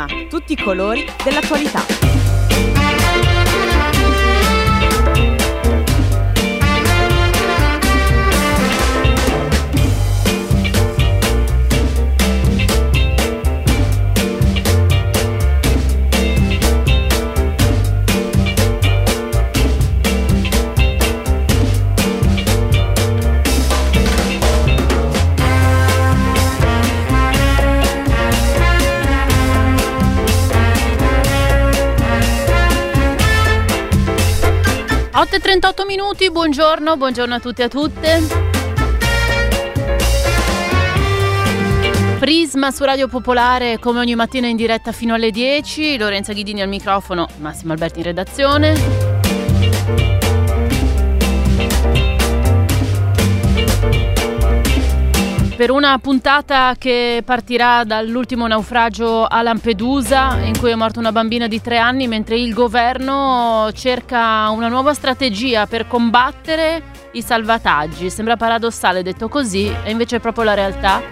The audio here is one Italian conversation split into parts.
Prisma, tutti i colori dell'attualità. 8.38 minuti, buongiorno, buongiorno a tutti e a tutte. Prisma su Radio Popolare come ogni mattina in diretta fino alle 10, Lorenza Ghidini al microfono, Massimo Alberti in redazione. Per una puntata che partirà dall'ultimo naufragio a Lampedusa in cui è morta una bambina di tre anni mentre il governo cerca una nuova strategia per combattere i salvataggi. Sembra paradossale detto così, è invece proprio la realtà.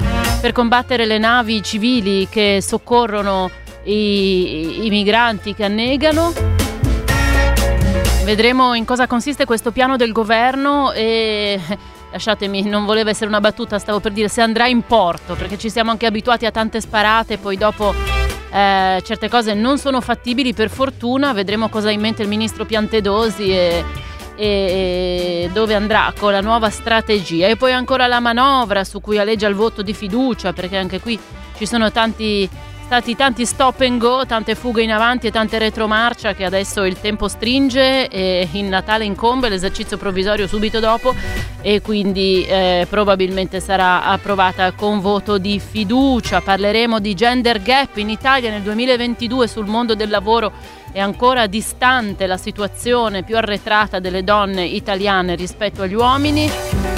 Per combattere le navi civili che soccorrono i, i migranti che annegano. Vedremo in cosa consiste questo piano del governo e lasciatemi, non voleva essere una battuta, stavo per dire se andrà in porto, perché ci siamo anche abituati a tante sparate, poi dopo eh, certe cose non sono fattibili per fortuna, vedremo cosa ha in mente il ministro Piantedosi e, e dove andrà con la nuova strategia. E poi ancora la manovra su cui alleggia il voto di fiducia, perché anche qui ci sono tanti stati tanti stop and go, tante fughe in avanti e tante retromarcia che adesso il tempo stringe e in Natale incombe l'esercizio provvisorio subito dopo e quindi eh, probabilmente sarà approvata con voto di fiducia. Parleremo di gender gap in Italia nel 2022 sul mondo del lavoro è ancora distante la situazione più arretrata delle donne italiane rispetto agli uomini.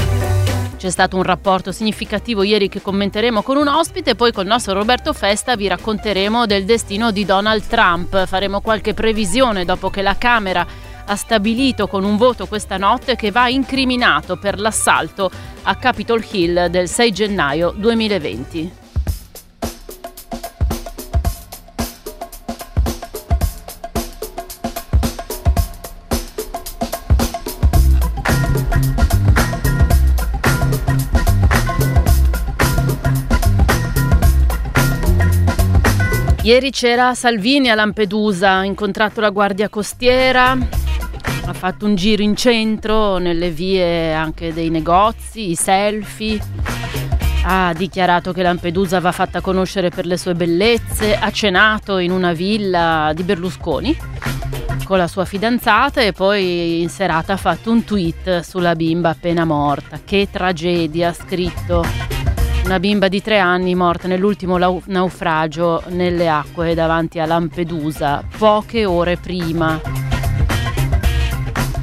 C'è stato un rapporto significativo ieri che commenteremo con un ospite poi con il nostro Roberto Festa vi racconteremo del destino di Donald Trump. Faremo qualche previsione dopo che la Camera ha stabilito con un voto questa notte che va incriminato per l'assalto a Capitol Hill del 6 gennaio 2020. Ieri c'era Salvini a Lampedusa, ha incontrato la Guardia Costiera, ha fatto un giro in centro, nelle vie anche dei negozi, i selfie. Ha dichiarato che Lampedusa va fatta conoscere per le sue bellezze, ha cenato in una villa di Berlusconi con la sua fidanzata e poi in serata ha fatto un tweet sulla bimba appena morta. Che tragedia, ha scritto una bimba di tre anni morta nell'ultimo naufragio nelle acque davanti a Lampedusa, poche ore prima.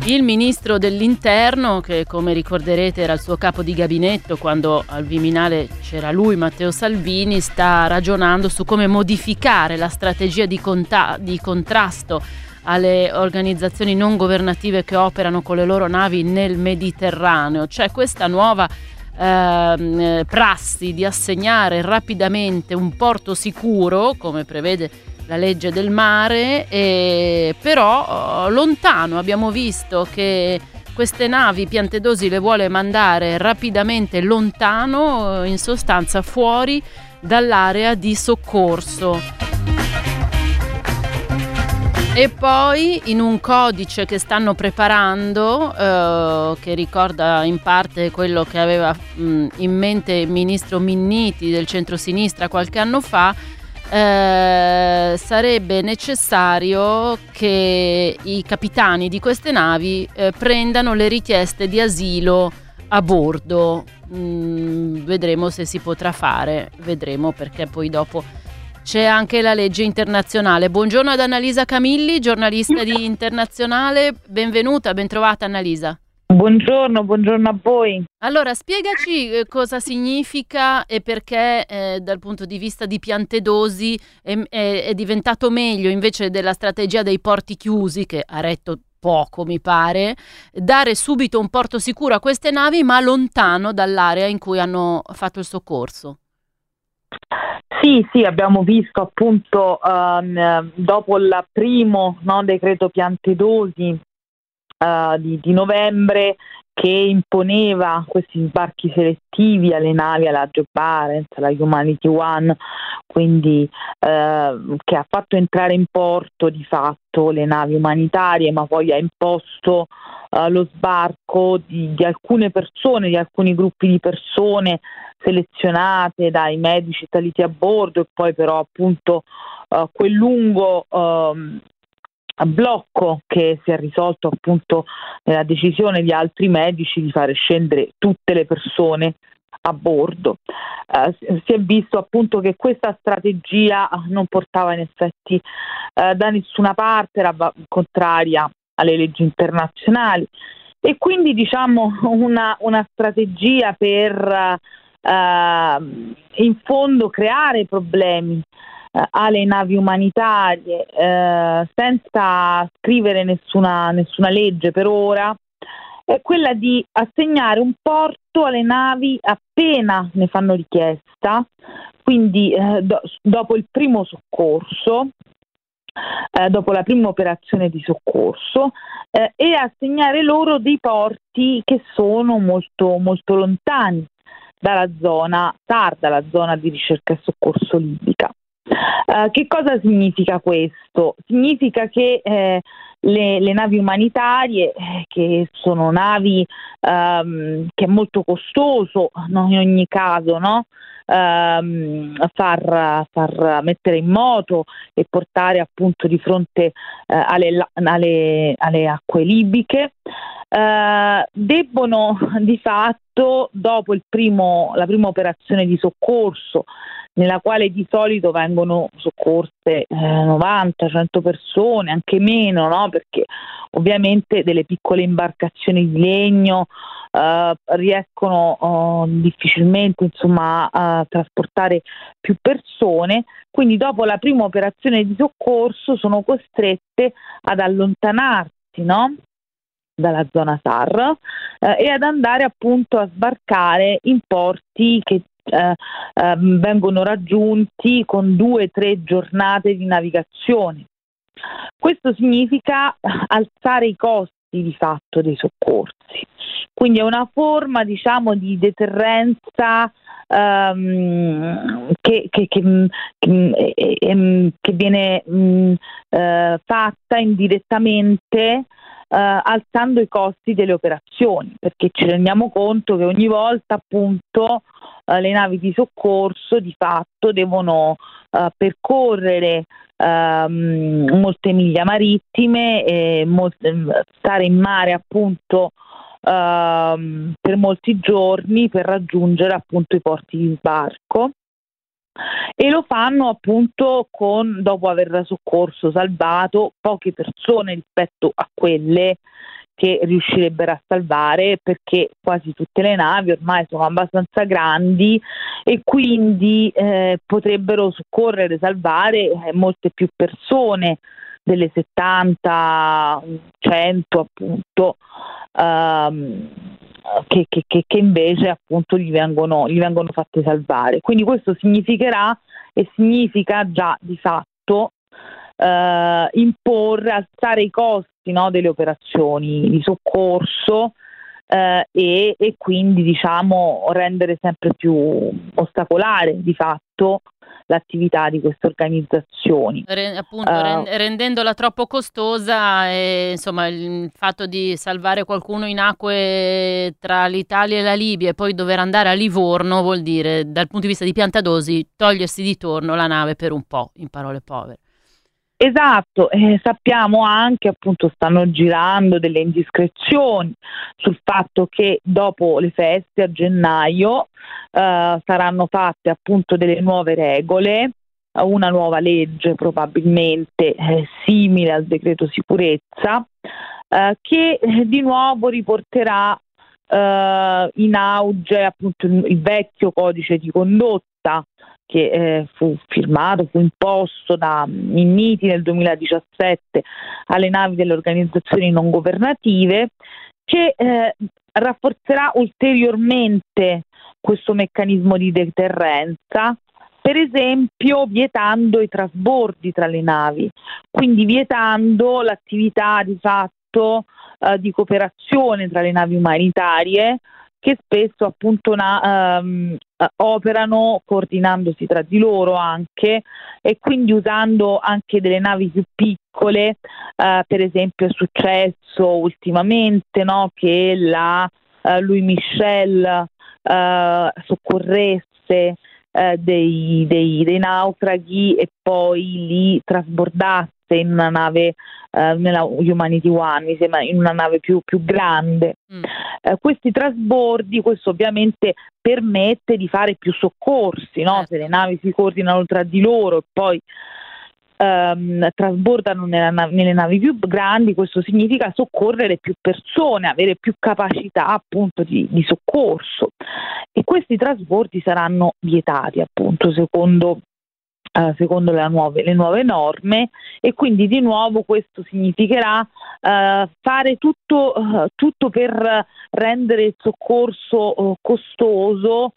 Il ministro dell'interno, che come ricorderete era il suo capo di gabinetto quando al Viminale c'era lui, Matteo Salvini, sta ragionando su come modificare la strategia di, conta- di contrasto alle organizzazioni non governative che operano con le loro navi nel Mediterraneo. C'è questa nuova ehm, prassi di assegnare rapidamente un porto sicuro, come prevede la legge del mare, e però oh, lontano abbiamo visto che queste navi Piantedosi le vuole mandare rapidamente lontano, in sostanza fuori dall'area di soccorso. E poi in un codice che stanno preparando, eh, che ricorda in parte quello che aveva mh, in mente il ministro Minniti del centro-sinistra qualche anno fa, eh, sarebbe necessario che i capitani di queste navi eh, prendano le richieste di asilo a bordo. Mm, vedremo se si potrà fare, vedremo perché poi dopo c'è anche la legge internazionale. Buongiorno ad Annalisa Camilli, giornalista di Internazionale. Benvenuta, bentrovata Annalisa. Buongiorno, buongiorno a voi. Allora, spiegaci eh, cosa significa e perché eh, dal punto di vista di Piantedosi è, è, è diventato meglio invece della strategia dei porti chiusi che ha retto poco, mi pare, dare subito un porto sicuro a queste navi, ma lontano dall'area in cui hanno fatto il soccorso. Sì, sì, abbiamo visto appunto um, dopo il primo no, decreto piantedosi uh, di, di, novembre che imponeva questi sbarchi selettivi alle navi, alla Joe Barents, alla Humanity One, quindi uh, che ha fatto entrare in porto di fatto le navi umanitarie, ma poi ha imposto uh, lo sbarco di, di alcune persone, di alcuni gruppi di persone selezionate dai medici saliti a bordo e poi però appunto uh, quel lungo uh, blocco che si è risolto appunto nella decisione di altri medici di fare scendere tutte le persone a bordo. Uh, si è visto appunto che questa strategia non portava in effetti uh, da nessuna parte, era contraria alle leggi internazionali e quindi diciamo una, una strategia per uh, in fondo creare problemi uh, alle navi umanitarie uh, senza scrivere nessuna, nessuna legge per ora è quella di assegnare un porto alle navi appena ne fanno richiesta, quindi eh, do, dopo il primo soccorso, eh, dopo la prima operazione di soccorso, eh, e assegnare loro dei porti che sono molto, molto lontani dalla zona sarda, la zona di ricerca e soccorso libica. Uh, che cosa significa questo? Significa che eh, le, le, navi umanitarie, eh, che sono navi um, che è molto costoso no, in ogni caso, no? um, far, far, mettere in moto e portare appunto di fronte uh, alle, alle, alle, acque libiche, uh, debbono di fatto, dopo primo, la prima operazione di soccorso, nella quale di solito vengono soccorse eh, 90-100 persone, anche meno, no? perché ovviamente delle piccole imbarcazioni di legno eh, riescono uh, difficilmente insomma, a trasportare più persone, quindi dopo la prima operazione di soccorso sono costrette ad allontanarsi no? Dalla zona SAR eh, e ad andare appunto a sbarcare in porti che eh, eh, vengono raggiunti con due o tre giornate di navigazione. Questo significa alzare i costi di fatto dei soccorsi. Quindi è una forma diciamo, di deterrenza um, che, che, che, che, viene um, uh, fatta indirettamente Uh, alzando i costi delle operazioni, perché ci rendiamo conto che ogni volta appunto uh, le navi di soccorso di fatto devono uh, percorrere ehm, molte miglia marittime e molte, stare in mare appunto ehm, per molti giorni per raggiungere appunto i porti di sbarco e lo fanno appunto con, dopo aver soccorso, salvato poche persone rispetto a quelle che riuscirebbero a salvare perché quasi tutte le navi ormai sono abbastanza grandi e quindi eh, potrebbero soccorrere, salvare eh, molte più persone delle 70, 100 appunto um, che, che, che, invece appunto gli vengono, gli vengono fatte salvare. Quindi questo significherà e significa già di fatto eh, imporre, alzare i costi no, delle operazioni di soccorso eh, e, e, quindi diciamo rendere sempre più ostacolare di fatto l'attività di queste organizzazioni. Re, appunto, uh, rendendola troppo costosa e insomma il fatto di salvare qualcuno in acque tra l'Italia e la Libia e poi dover andare a Livorno vuol dire dal punto di vista di piantadosi togliersi di torno la nave per un po', in parole povere. Esatto, eh, sappiamo anche, appunto, stanno girando delle indiscrezioni sul fatto che dopo le feste a gennaio eh, saranno fatte appunto delle nuove regole, una nuova legge probabilmente eh, simile al decreto sicurezza, eh, che eh, di nuovo riporterà eh, in auge appunto il, il vecchio codice di condotta che eh, fu firmato, fu imposto da Minniti nel 2017 alle navi delle organizzazioni non governative, che eh, rafforzerà ulteriormente questo meccanismo di deterrenza per esempio vietando i trasbordi tra le navi, quindi vietando l'attività di fatto eh, di cooperazione tra le navi umanitarie che spesso appunto una, um, operano coordinandosi tra di loro anche e quindi usando anche delle navi più piccole, uh, per esempio è successo ultimamente no, che la uh, Louis Michel uh, soccorresse dei, dei, dei naufraghi e poi li trasbordasse in una nave, eh, nella Humanity One, mi sembra in una nave più, più grande. Mm. Eh, questi trasbordi, questo ovviamente permette di fare più soccorsi, no? certo. se le navi si coordinano tra di loro e poi ehm, trasbordano nella, nelle navi più grandi, questo significa soccorrere più persone, avere più capacità appunto di, di soccorso e questi trasbordi saranno vietati appunto secondo Uh, secondo nuove, le nuove norme e quindi di nuovo questo significherà uh, fare tutto, uh, tutto, per rendere il soccorso costoso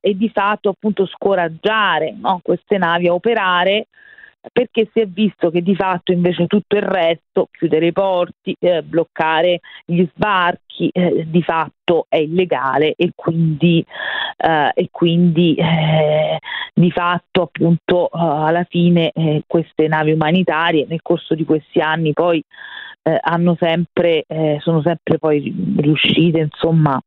e di fatto appunto scoraggiare no, queste navi a operare perché si è visto che di fatto invece tutto il resto, chiudere i porti, eh, bloccare gli sbarchi, eh, di fatto è illegale e quindi, eh, e quindi eh, di fatto appunto eh, alla fine eh, queste navi umanitarie nel corso di questi anni poi hanno sempre, sono sempre poi riuscite insomma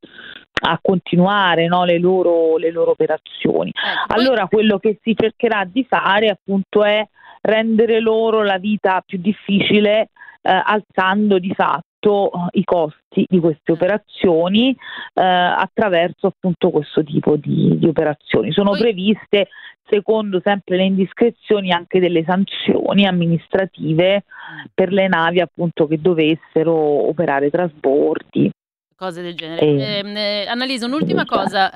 a continuare no, le, loro, le, loro, operazioni. Allora quello che si cercherà di fare appunto è rendere loro la vita più difficile eh, alzando di fatto eh, i costi di queste operazioni eh, attraverso appunto questo tipo di, di operazioni. Sono previste secondo sempre le indiscrezioni anche delle sanzioni amministrative mm. per le navi appunto che dovessero operare trasbordi cose del genere. Eh, eh, Annalisa, un'ultima cosa,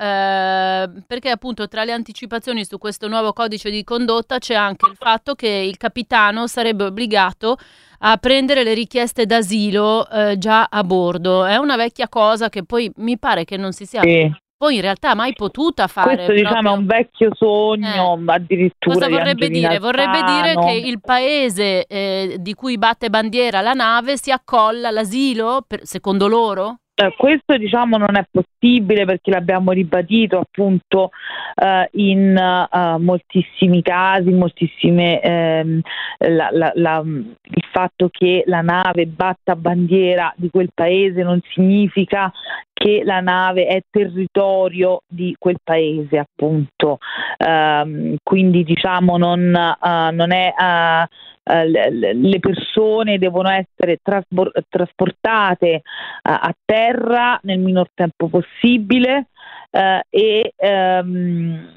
eh, perché appunto tra le anticipazioni su questo nuovo codice di condotta c'è anche il fatto che il capitano sarebbe obbligato a prendere le richieste d'asilo eh, già a bordo. È una vecchia cosa che poi mi pare che non si sia sì. poi in realtà mai potuta fare. Questo proprio... diciamo è un vecchio sogno, eh. addirittura. Cosa vorrebbe dire? Vorrebbe dire che il paese eh, di cui batte bandiera la nave si accolla l'asilo, per, secondo loro? Eh, questo diciamo non è possibile perché l'abbiamo ribadito appunto eh, in uh, moltissimi casi, moltissime, ehm, la, la, la, il fatto che la nave batta bandiera di quel paese non significa che la nave è territorio di quel paese appunto, um, quindi diciamo non, uh, non è uh, le persone devono essere trasbor- trasportate a terra nel minor tempo possibile uh, e um,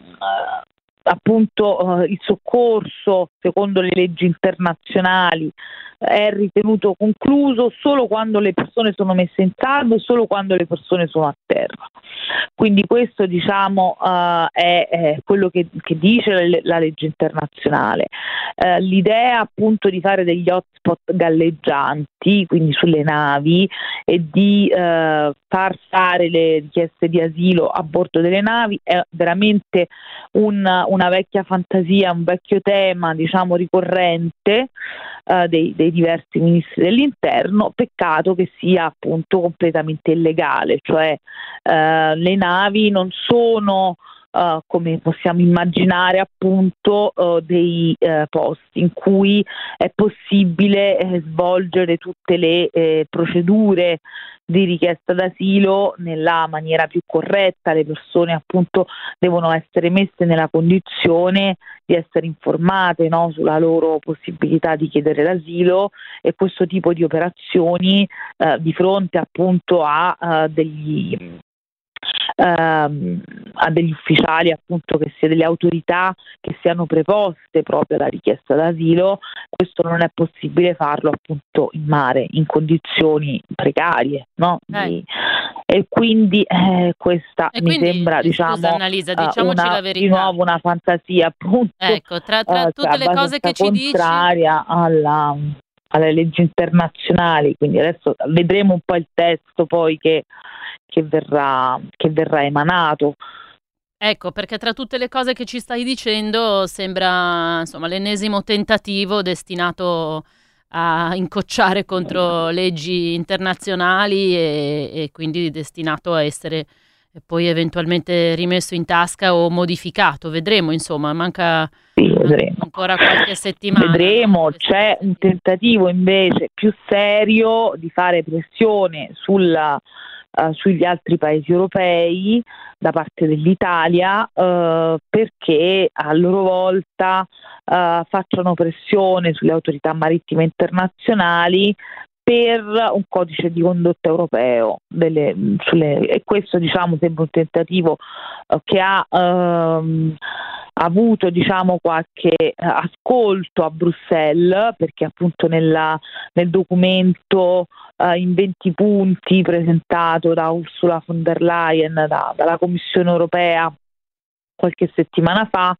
appunto il soccorso secondo le leggi internazionali è ritenuto concluso solo quando le persone sono messe in salvo e solo quando le persone sono a terra. Quindi questo diciamo uh, è, è, quello che, che dice la, la, legge internazionale. Uh, l'idea appunto di fare degli hotspot galleggianti, quindi sulle navi, e di uh, far fare le richieste di asilo a bordo delle navi è veramente un, una vecchia fantasia, un vecchio tema diciamo ricorrente dei, dei diversi ministri dell'interno, peccato che sia appunto completamente illegale, cioè eh, le navi non sono Uh, come possiamo immaginare appunto uh, dei uh, posti in cui è possibile eh, svolgere tutte le eh, procedure di richiesta d'asilo nella maniera più corretta, le persone appunto devono essere messe nella condizione di essere informate no, sulla loro possibilità di chiedere l'asilo e questo tipo di operazioni eh, di fronte appunto a uh, degli ehm, a degli ufficiali, appunto che sia delle autorità che siano preposte proprio alla richiesta d'asilo, questo non è possibile farlo appunto in mare, in condizioni precarie, no? Eh. Di, e quindi eh, questa e mi quindi, sembra diciamo scusa, Annalisa, diciamoci una, di nuovo una fantasia appunto ecco, tra, tra eh, tutte le cose che ci dici alla alle leggi internazionali, quindi adesso vedremo un po' il testo poi che, che, verrà, che verrà emanato. Ecco, perché tra tutte le cose che ci stai dicendo sembra insomma l'ennesimo tentativo destinato a incocciare contro leggi internazionali e, e quindi destinato a essere poi eventualmente rimesso in tasca o modificato. Vedremo, insomma, manca sì, vedremo. ancora qualche settimana. Vedremo, c'è un tentativo invece più serio di fare pressione sulla uh, sugli altri paesi europei da parte dell'Italia uh, perché a loro volta uh, facciano pressione sulle autorità marittime internazionali per un codice di condotta europeo delle, sulle, e questo diciamo sembra un tentativo che ha ehm, avuto diciamo, qualche ascolto a Bruxelles perché appunto nella, nel documento eh, in 20 punti presentato da Ursula von der Leyen, da, dalla Commissione europea qualche settimana fa,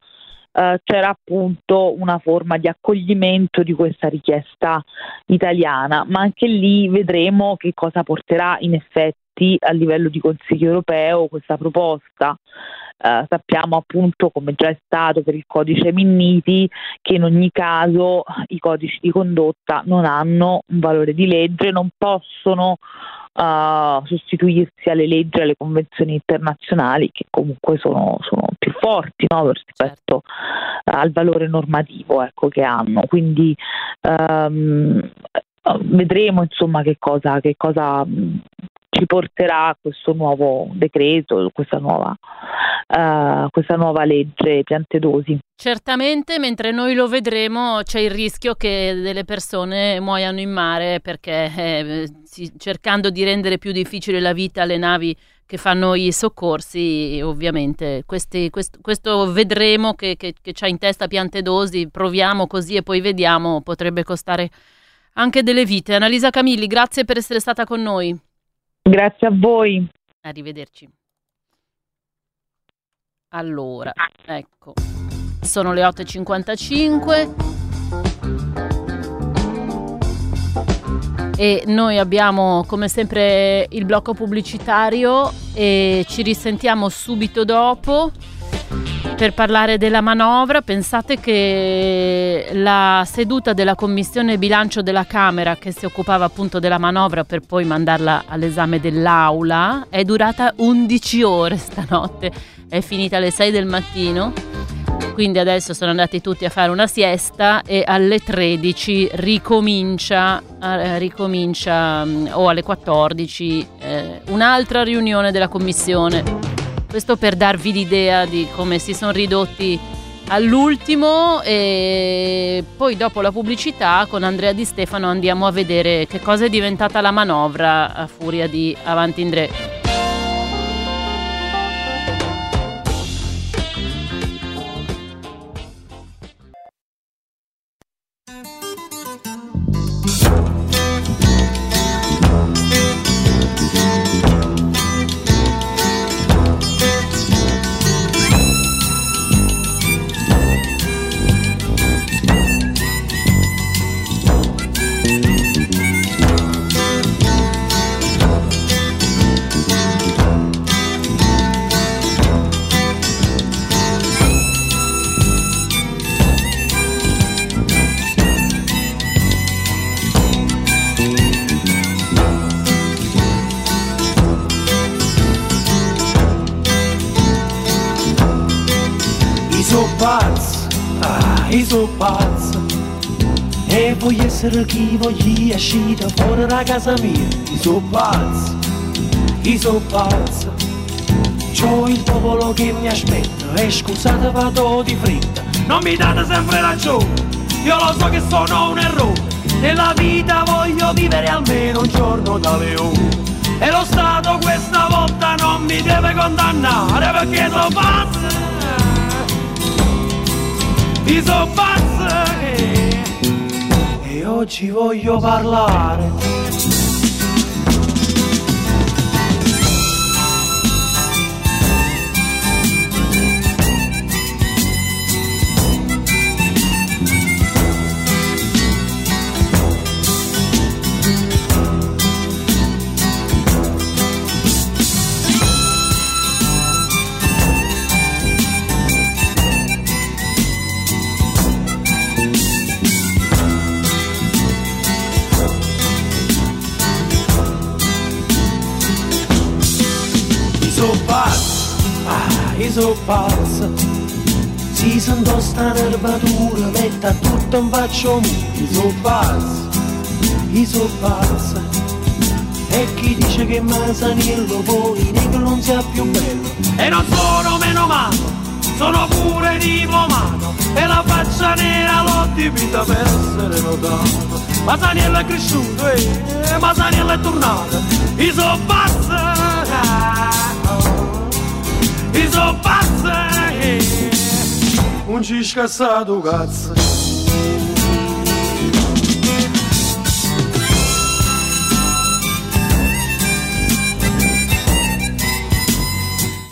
Uh, c'era appunto una forma di accoglimento di questa richiesta italiana, ma anche lì vedremo che cosa porterà in effetti a livello di Consiglio europeo questa proposta. Uh, sappiamo appunto, come già è stato per il codice Minniti, che in ogni caso i codici di condotta non hanno un valore di legge, non possono uh, sostituirsi alle leggi e alle convenzioni internazionali che comunque sono, sono più forti no, rispetto certo. al valore normativo ecco, che hanno. Quindi um, vedremo insomma che cosa, che cosa ci porterà questo nuovo decreto, questa nuova, uh, questa nuova legge Piantedosi. Certamente, mentre noi lo vedremo, c'è il rischio che delle persone muoiano in mare perché eh, cercando di rendere più difficile la vita alle navi che fanno i soccorsi, ovviamente questi, questo, questo, vedremo che, che, che c'ha in testa Piantedosi, proviamo così e poi vediamo, potrebbe costare anche delle vite. Annalisa Camilli, grazie per essere stata con noi. Grazie a voi. Arrivederci. Allora, ecco, sono le 8.55 e noi abbiamo come sempre il blocco pubblicitario e ci risentiamo subito dopo per parlare della manovra. Pensate che la seduta della Commissione Bilancio della Camera, che si occupava appunto della manovra per poi mandarla all'esame dell'Aula, è durata 11 ore stanotte. È finita alle 6 del mattino. Quindi adesso sono andati tutti a fare una siesta e alle 13 ricomincia, eh, ricomincia mm, o alle 14 eh, un'altra riunione della commissione. Questo per darvi l'idea di come si sono ridotti all'ultimo e poi dopo la pubblicità con Andrea Di Stefano andiamo a vedere che cosa è diventata la manovra a furia di Avanti Indre. essere chi voglio uscire fuori da casa mia. I so pazzo, io so pazzo C'ho il popolo che mi aspetta E scusate vado di fretta. Non mi date sempre ragione Io lo so che sono un errore. Nella vita voglio vivere almeno un giorno da leone. E lo Stato questa volta non mi deve condannare Perché so pazzo Io so pazzo oggi voglio parlare ah, io so pazzo. Si sento sta nervatura, metta tutto in faccio io so pazzo, io so pazzo. E chi dice che Masaniello poi negro non sia più bello? E non sono meno mano, sono pure diplomato E la faccia nera l'ho dipinta per essere notato. Masaniello è cresciuto e eh, Masaniello è tornato. I so pazza, Non ci scassato cazzo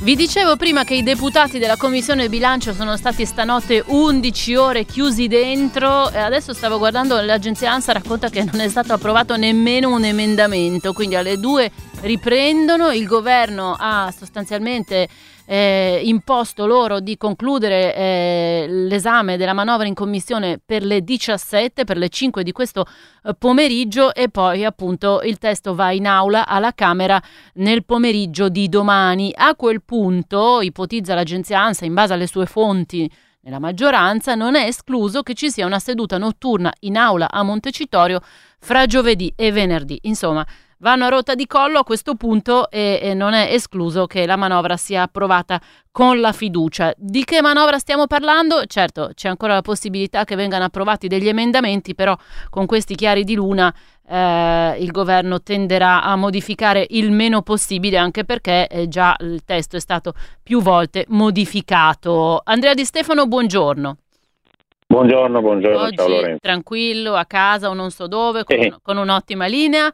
Vi dicevo prima che i deputati della Commissione Bilancio sono stati stanotte 11 ore chiusi dentro e adesso stavo guardando l'agenzia ANSA racconta che non è stato approvato nemmeno un emendamento, quindi alle due riprendono, il governo ha sostanzialmente eh, imposto loro di concludere eh, l'esame della manovra in commissione per le 17, per le 5 di questo eh, pomeriggio e poi appunto il testo va in aula alla Camera nel pomeriggio di domani. A quel punto, ipotizza l'agenzia ANSA in base alle sue fonti nella maggioranza, non è escluso che ci sia una seduta notturna in aula a Montecitorio fra giovedì e venerdì. Insomma, vanno a rotta di collo a questo punto e, e, non è escluso che la manovra sia approvata con la fiducia. Di che manovra stiamo parlando? Certo, c'è ancora la possibilità che vengano approvati degli emendamenti, però con questi chiari di luna eh, il governo tenderà a modificare il meno possibile, anche perché eh, già il testo è stato più volte modificato. Andrea Di Stefano, buongiorno. Buongiorno, buongiorno, Oggi, ciao Lorenzo. Tranquillo, a casa o non so dove, con, eh. con un'ottima linea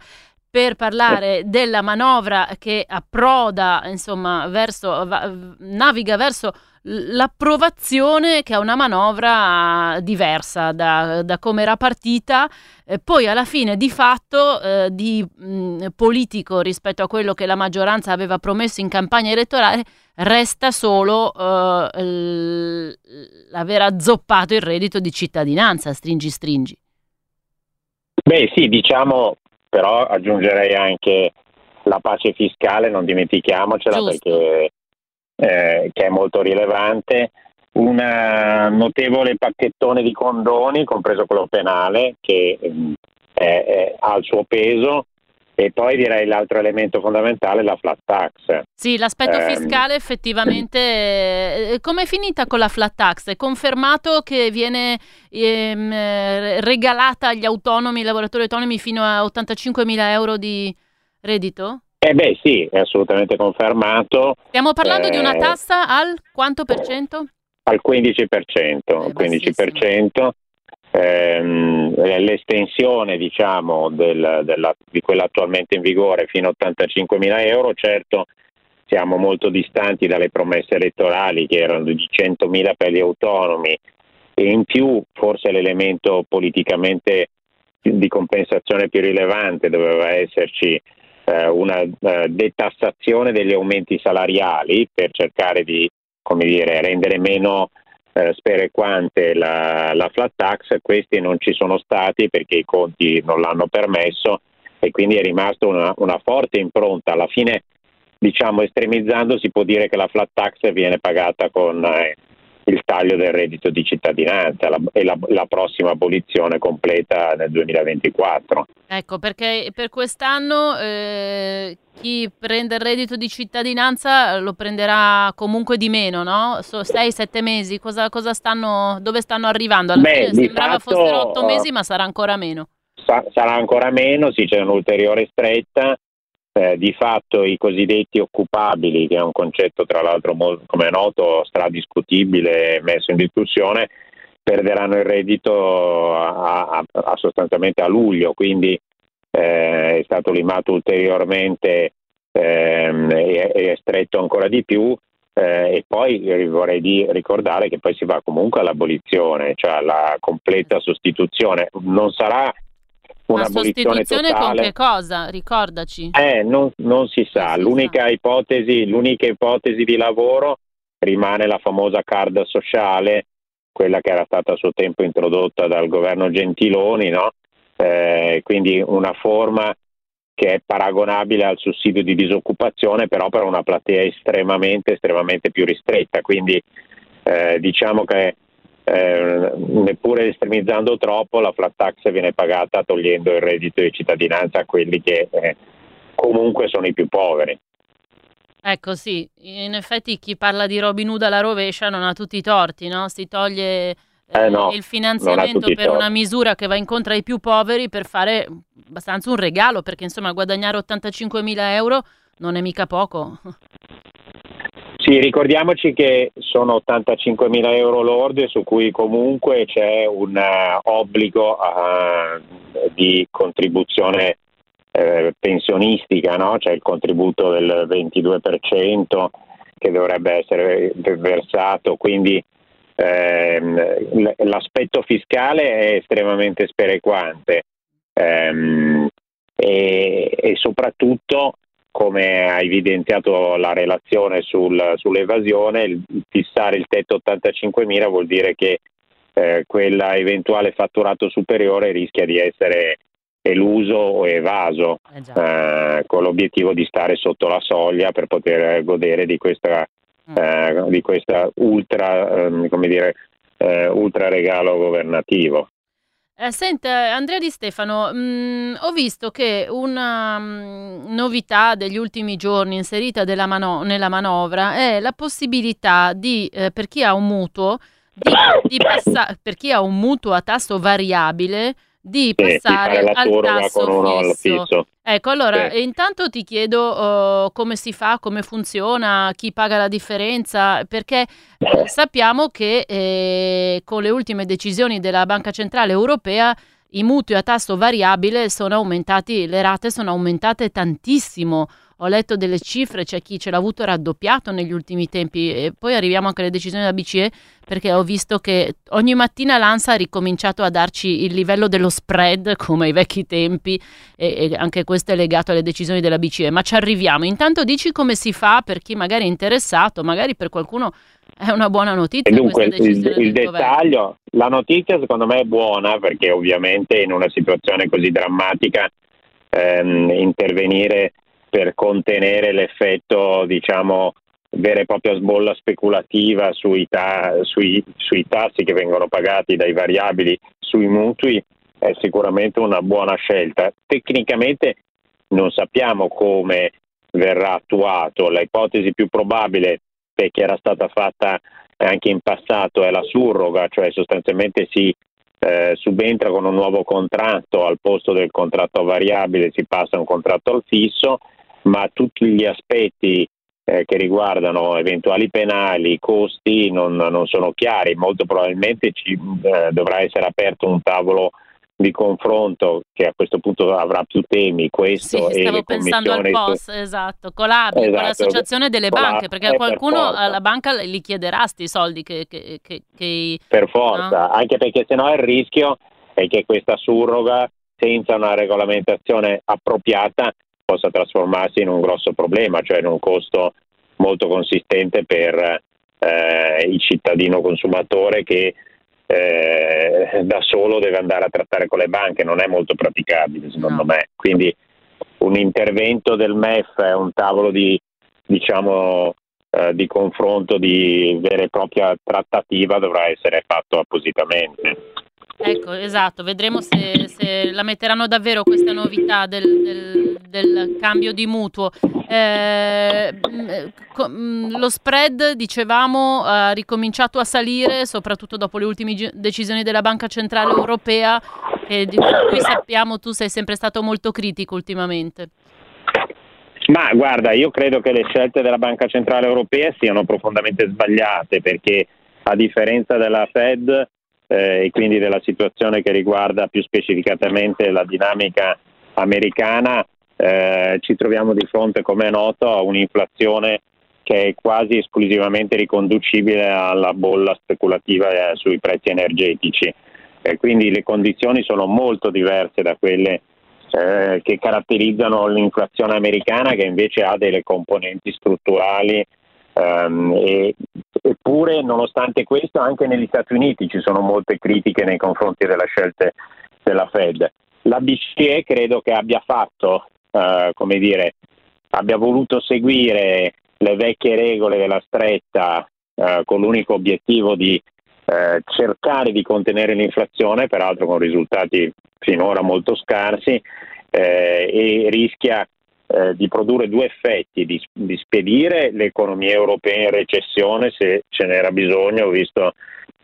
per parlare della manovra che approda, insomma, verso, va, naviga verso l'approvazione che è una manovra diversa da, da come era partita, eh, poi alla fine di fatto eh, di mh, politico rispetto a quello che la maggioranza aveva promesso in campagna elettorale resta solo eh, l- l'aver azzoppato il reddito di cittadinanza, stringi stringi. Beh sì, diciamo però aggiungerei anche la pace fiscale, non dimentichiamocela Giusto. perché eh, che è molto rilevante, un notevole pacchettone di condoni, compreso quello penale, che eh, è, ha il suo peso, e poi direi l'altro elemento fondamentale è la flat tax. Sì, l'aspetto eh, fiscale effettivamente, eh, come è finita con la flat tax? È confermato che viene ehm, regalata agli autonomi, ai lavoratori autonomi fino a 85 mila euro di reddito? Eh beh sì, è assolutamente confermato. Stiamo parlando eh, di una eh, tassa al quanto per cento? Al 15%, eh, 15% ehm, l'estensione diciamo, del, della, di quella attualmente in vigore fino a 85 mila euro, certo siamo molto distanti dalle promesse elettorali che erano di 100 mila per gli autonomi. E in più forse l'elemento politicamente di compensazione più rilevante doveva esserci eh, una eh, detassazione degli aumenti salariali per cercare di dire, rendere meno eh, sperequante la, la flat tax, questi non ci sono stati perché i conti non l'hanno permesso e quindi è rimasta una, una forte impronta. Alla fine, diciamo estremizzando, si può dire che la flat tax viene pagata con eh, il taglio del reddito di cittadinanza la, e la, la, prossima abolizione completa nel 2024. Ecco, perché per quest'anno eh, chi prende il reddito di cittadinanza lo prenderà comunque di meno, no? So, 6-7 mesi, cosa, cosa stanno, dove stanno arrivando? Alla Beh, fine sembrava fatto, fossero 8 mesi, ma sarà ancora meno. Sa, sarà ancora meno, sì, c'è un'ulteriore stretta eh, di fatto i cosiddetti occupabili, che è un concetto tra l'altro molto, come è noto stradiscutibile e messo in discussione, perderanno il reddito a, a, a sostanzialmente a luglio, quindi eh, è stato limato ulteriormente ehm, e, è stretto ancora di più. Eh, e poi vorrei di, ricordare che poi si va comunque all'abolizione, cioè alla completa sostituzione. Non sarà una sostituzione totale. con che cosa? Ricordaci. Eh, non, non si sa. Non si l'unica, sa. Ipotesi, l'unica ipotesi di lavoro rimane la famosa card sociale, quella che era stata a suo tempo introdotta dal governo Gentiloni, no? eh, quindi una forma che è paragonabile al sussidio di disoccupazione, però per una platea estremamente, estremamente più ristretta. Quindi eh, diciamo che eh, neppure estremizzando troppo la flat tax viene pagata togliendo il reddito di cittadinanza a quelli che eh, comunque sono i più poveri. Ecco sì, in effetti chi parla di Robin Hood alla rovescia non ha tutti i torti, no? Si toglie eh, no, il finanziamento per una misura che va incontro ai più poveri per fare abbastanza un regalo, perché insomma guadagnare 85 mila euro non è mica poco. Sì, ricordiamoci che sono 85 mila euro lorde su cui comunque c'è un uh, obbligo uh, di contribuzione uh, pensionistica, no? c'è il contributo del 22% che dovrebbe essere versato, quindi ehm, l'aspetto fiscale è estremamente sperequante ehm, e, e, soprattutto come ha evidenziato la relazione sul, sull'evasione, il, fissare il tetto 85.000 vuol dire che eh, quell'eventuale fatturato superiore rischia di essere eluso o evaso eh eh, con l'obiettivo di stare sotto la soglia per poter godere di questa Mm. eh, di questa ultra, eh, come dire, eh, ultra regalo governativo. Eh, senta, Andrea Di Stefano, mh, mm, ho visto che una mh, mm, novità degli ultimi giorni inserita mano- nella manovra è la possibilità di, eh, per chi ha un mutuo, di, di passa- per chi ha un mutuo a tasso variabile, di passare sì, al tasso fisso. Ecco, allora, sì. intanto ti chiedo uh, come si fa, come funziona, chi paga la differenza, perché eh, sappiamo che eh, con le ultime decisioni della Banca Centrale Europea i mutui a tasso variabile sono aumentati, le rate sono aumentate tantissimo ho letto delle cifre, c'è chi ce l'ha avuto raddoppiato negli ultimi tempi e poi arriviamo anche alle decisioni della BCE perché ho visto che ogni mattina l'ANSA ha ricominciato a darci il livello dello spread come ai vecchi tempi e, e anche questo è legato alle decisioni della BCE, ma ci arriviamo. Intanto dici come si fa per chi magari è interessato, magari per qualcuno è una buona notizia. E dunque il, il dettaglio, la notizia secondo me è buona perché ovviamente in una situazione così drammatica ehm, intervenire per contenere l'effetto diciamo vera e propria sbolla speculativa sui, ta- sui, sui tassi che vengono pagati dai variabili sui mutui è sicuramente una buona scelta. Tecnicamente non sappiamo come verrà attuato, l'ipotesi più probabile che era stata fatta anche in passato è la surroga, cioè sostanzialmente si eh, subentra con un nuovo contratto al posto del contratto variabile, si passa a un contratto al fisso ma tutti gli aspetti eh, che riguardano eventuali penali, costi non, non sono chiari, molto probabilmente ci, eh, dovrà essere aperto un tavolo di confronto che a questo punto avrà più temi questo sì, stavo pensando al POS esatto con l'ABI esatto. con l'associazione delle con banche perché qualcuno per alla banca li chiederà questi soldi che, che, che, che, per forza no? anche perché sennò il rischio è che questa surroga senza una regolamentazione appropriata possa trasformarsi in un grosso problema, cioè in un costo molto consistente per eh, il cittadino consumatore che eh, da solo deve andare a trattare con le banche, non è molto praticabile secondo no. me. Quindi un intervento del MEF, un tavolo di, diciamo, eh, di confronto, di vera e propria trattativa dovrà essere fatto appositamente. Ecco, esatto, vedremo se, se, la metteranno davvero questa novità del, del, del cambio di mutuo. Eh, mm, lo spread, dicevamo, ha ricominciato a salire, soprattutto dopo le ultime decisioni della Banca Centrale Europea, e di cui sappiamo tu sei sempre stato molto critico ultimamente. Ma guarda, io credo che le scelte della Banca Centrale Europea siano profondamente sbagliate perché a differenza della Fed eh, e quindi della situazione che riguarda più specificatamente la dinamica americana, eh, ci troviamo di fronte, come è noto, a un'inflazione che è quasi esclusivamente riconducibile alla bolla speculativa eh, sui prezzi energetici. quindi le condizioni sono molto diverse da quelle eh, che caratterizzano l'inflazione americana che invece ha delle componenti strutturali e, eppure, nonostante questo, anche negli Stati Uniti ci sono molte critiche nei confronti delle scelte della Fed. La BCE credo che abbia fatto eh, come dire, abbia voluto seguire le vecchie regole della stretta eh, con l'unico obiettivo di eh, cercare di contenere l'inflazione, peraltro con risultati finora molto scarsi, eh, e rischia eh, di produrre due effetti, di, di, spedire l'economia europea in recessione se ce n'era bisogno, visto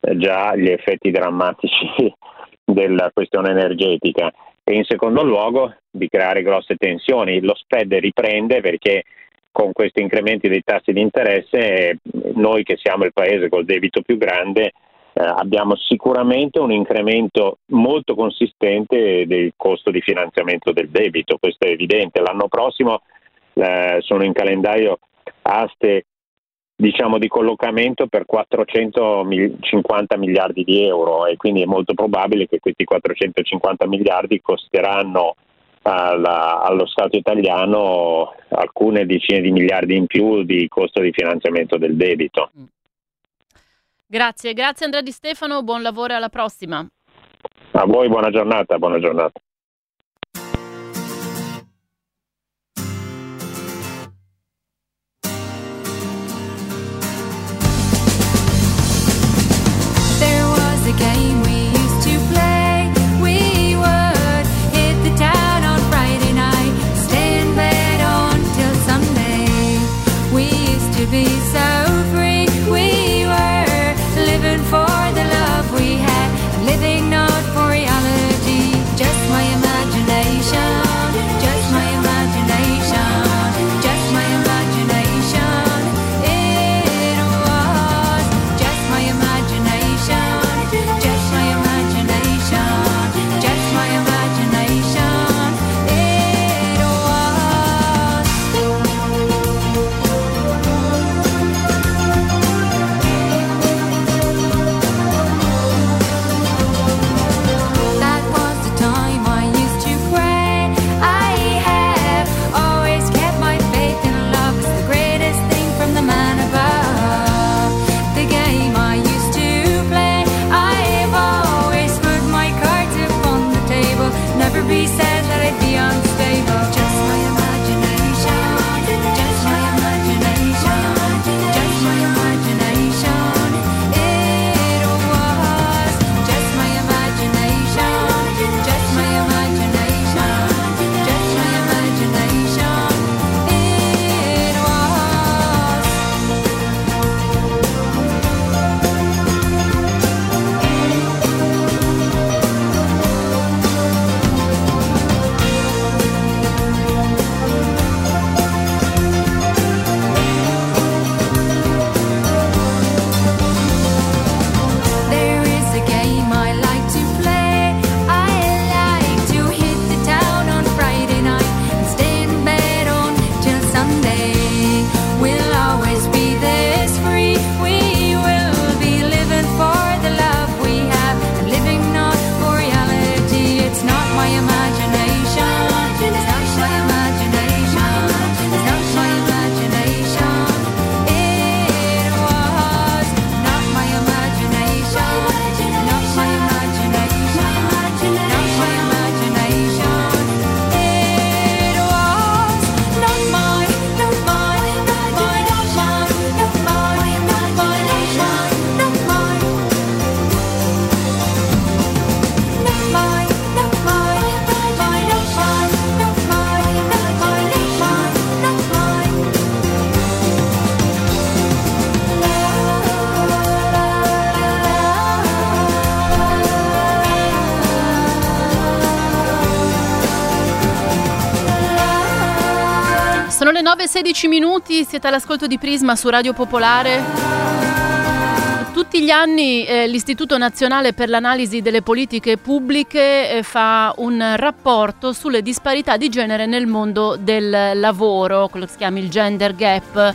eh, già gli effetti drammatici della questione energetica, e in secondo luogo di creare grosse tensioni. Lo spread riprende perché con questi incrementi dei tassi di interesse noi che siamo il paese col debito più grande eh, abbiamo sicuramente un incremento molto consistente del costo di finanziamento del debito, questo è evidente. L'anno prossimo eh, sono in calendario aste diciamo, di collocamento per 450 miliardi di euro e quindi è molto probabile che questi 450 miliardi costeranno alla, allo Stato italiano alcune decine di miliardi in più di costo di finanziamento del debito. Grazie, grazie Andrea Di Stefano, buon lavoro e alla prossima. A voi buona giornata, buona giornata. Game we 16 minuti, siete all'ascolto di Prisma su Radio Popolare. Tutti gli anni eh, l'Istituto Nazionale per l'Analisi delle Politiche Pubbliche eh, fa un rapporto sulle disparità di genere nel mondo del lavoro, quello che si chiama il gender gap.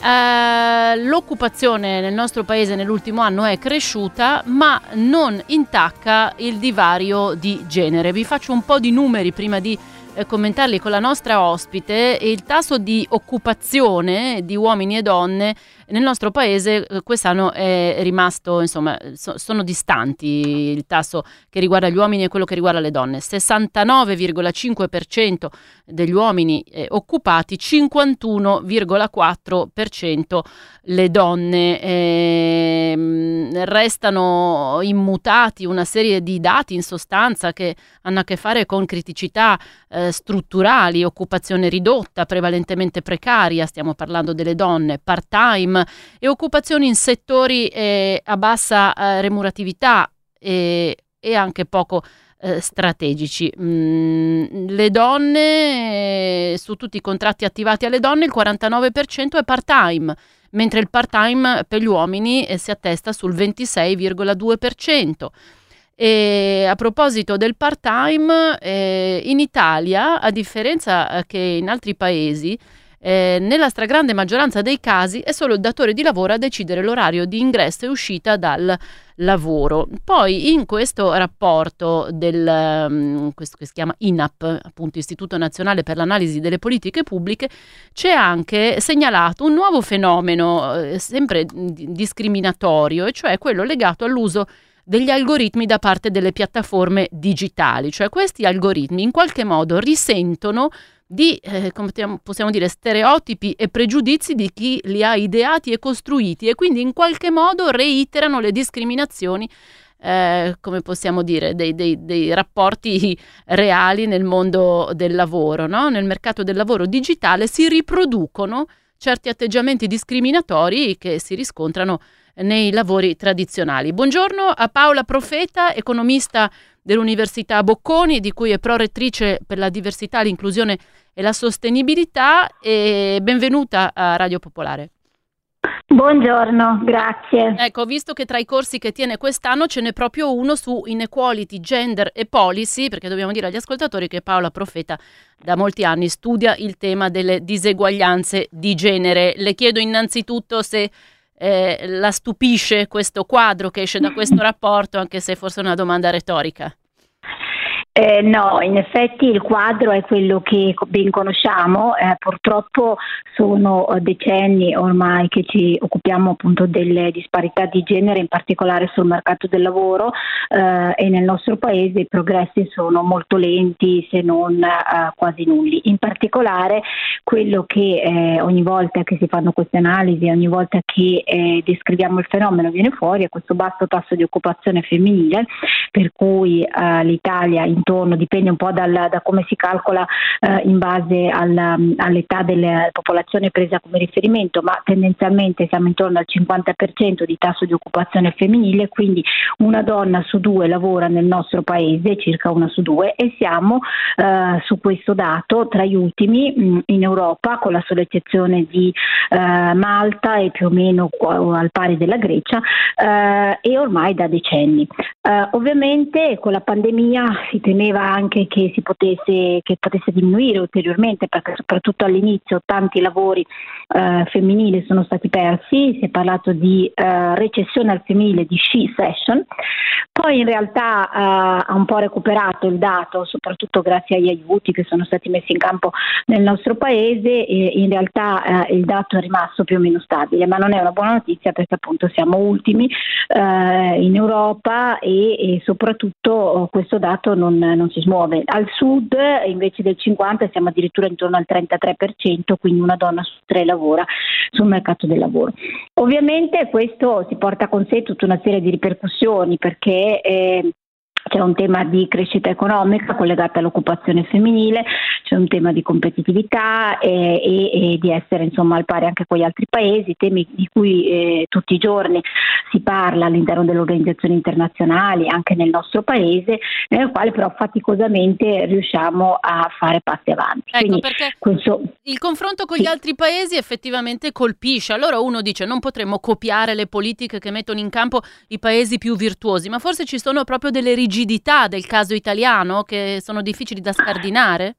Eh, l'occupazione nel nostro paese nell'ultimo anno è cresciuta ma non intacca il divario di genere. Vi faccio un po' di numeri prima di eh, commentarli con la nostra ospite, il tasso di occupazione di uomini e donne Nel nostro paese eh, quest'anno è rimasto, insomma, so- sono distanti il tasso che riguarda gli uomini e quello che riguarda le donne. 69,5% degli uomini eh, occupati, 51,4% le donne. Ehm, restano immutati una serie di dati in sostanza che hanno a che fare con criticità eh, strutturali, occupazione ridotta, prevalentemente precaria, stiamo parlando delle donne, part-time e occupazioni in settori eh, a bassa eh, remuneratività e, e anche poco eh, strategici. Mm, le donne, eh, su tutti i contratti attivati alle donne, il 49% è part-time, mentre il part-time per gli uomini eh, si attesta sul 26,2%. E a proposito del part-time, eh, in Italia, a differenza eh, che in altri paesi, eh, nella stragrande maggioranza dei casi è solo il datore di lavoro a decidere l'orario di ingresso e uscita dal lavoro. Poi in questo rapporto del um, questo che si chiama INAP, appunto Istituto Nazionale per l'Analisi delle Politiche Pubbliche, c'è anche segnalato un nuovo fenomeno eh, sempre discriminatorio, e cioè quello legato all'uso degli algoritmi da parte delle piattaforme digitali, cioè questi algoritmi in qualche modo risentono di, eh, possiamo dire, stereotipi e pregiudizi di chi li ha ideati e costruiti e quindi in qualche modo reiterano le discriminazioni eh, come possiamo dire, dei, dei, dei, rapporti reali nel mondo del lavoro, no? nel mercato del lavoro digitale si riproducono certi atteggiamenti discriminatori che si riscontrano nei lavori tradizionali. Buongiorno a Paola Profeta, economista dell'Università Bocconi, di cui è prorettrice per la diversità, l'inclusione e la sostenibilità e benvenuta a Radio Popolare. Buongiorno, grazie. Ecco, visto che tra i corsi che tiene quest'anno ce n'è proprio uno su inequality, gender e policy, perché dobbiamo dire agli ascoltatori che Paola Profeta da molti anni studia il tema delle diseguaglianze di genere. Le chiedo innanzitutto se eh, la stupisce questo quadro che esce da questo rapporto, anche se forse è una domanda retorica. Eh, no, in effetti il quadro è quello che ben conosciamo, eh, purtroppo sono eh, decenni ormai che ci occupiamo appunto delle disparità di genere, in particolare sul mercato del lavoro eh, e nel nostro paese i progressi sono molto lenti se non eh, quasi nulli. In particolare quello che eh, ogni volta che si fanno queste analisi, ogni volta che descriviamo il fenomeno viene fuori è questo basso tasso di occupazione femminile per cui l'Italia in intorno, dipende un po' dal, da come si calcola eh, in base alla, all'età della popolazione presa come riferimento, ma tendenzialmente siamo intorno al 50% di tasso di occupazione femminile, quindi una donna su due lavora nel nostro paese, circa una su due, e siamo eh, su questo dato tra gli ultimi mh, in Europa, con la sola eccezione di eh, Malta e più o meno al pari della Grecia, eh, e ormai da decenni. Eh, ovviamente con la pandemia si teneva temeva anche che si potesse, che potesse diminuire ulteriormente perché soprattutto all'inizio tanti lavori eh, femminili sono stati persi, si è parlato di eh, recessione al femminile, di she session, poi in realtà eh, ha un po' recuperato il dato, soprattutto grazie agli aiuti che sono stati messi in campo nel nostro paese e in realtà eh, il dato è rimasto più o meno stabile, ma non è una buona notizia perché appunto siamo ultimi eh, in Europa e, e soprattutto oh, questo dato non, non si smuove. Al sud invece del 50 siamo addirittura intorno al 33%, quindi una donna su tre lavora sul mercato del lavoro. Ovviamente questo si porta con sé tutta una serie di ripercussioni perché eh, c'è un tema di crescita economica collegata all'occupazione femminile, c'è un tema di competitività e, e, e di essere insomma, al pari anche con gli altri paesi, temi di cui eh, tutti i giorni si parla all'interno delle organizzazioni internazionali, anche nel nostro paese, nel quale però faticosamente riusciamo a fare passi avanti. Ecco, Quindi, perché questo... il confronto con sì. gli altri paesi effettivamente colpisce. Allora uno dice non potremmo copiare le politiche che mettono in campo i paesi più virtuosi, ma forse ci sono proprio delle rigidità rigidità del caso italiano che sono difficili da scardinare?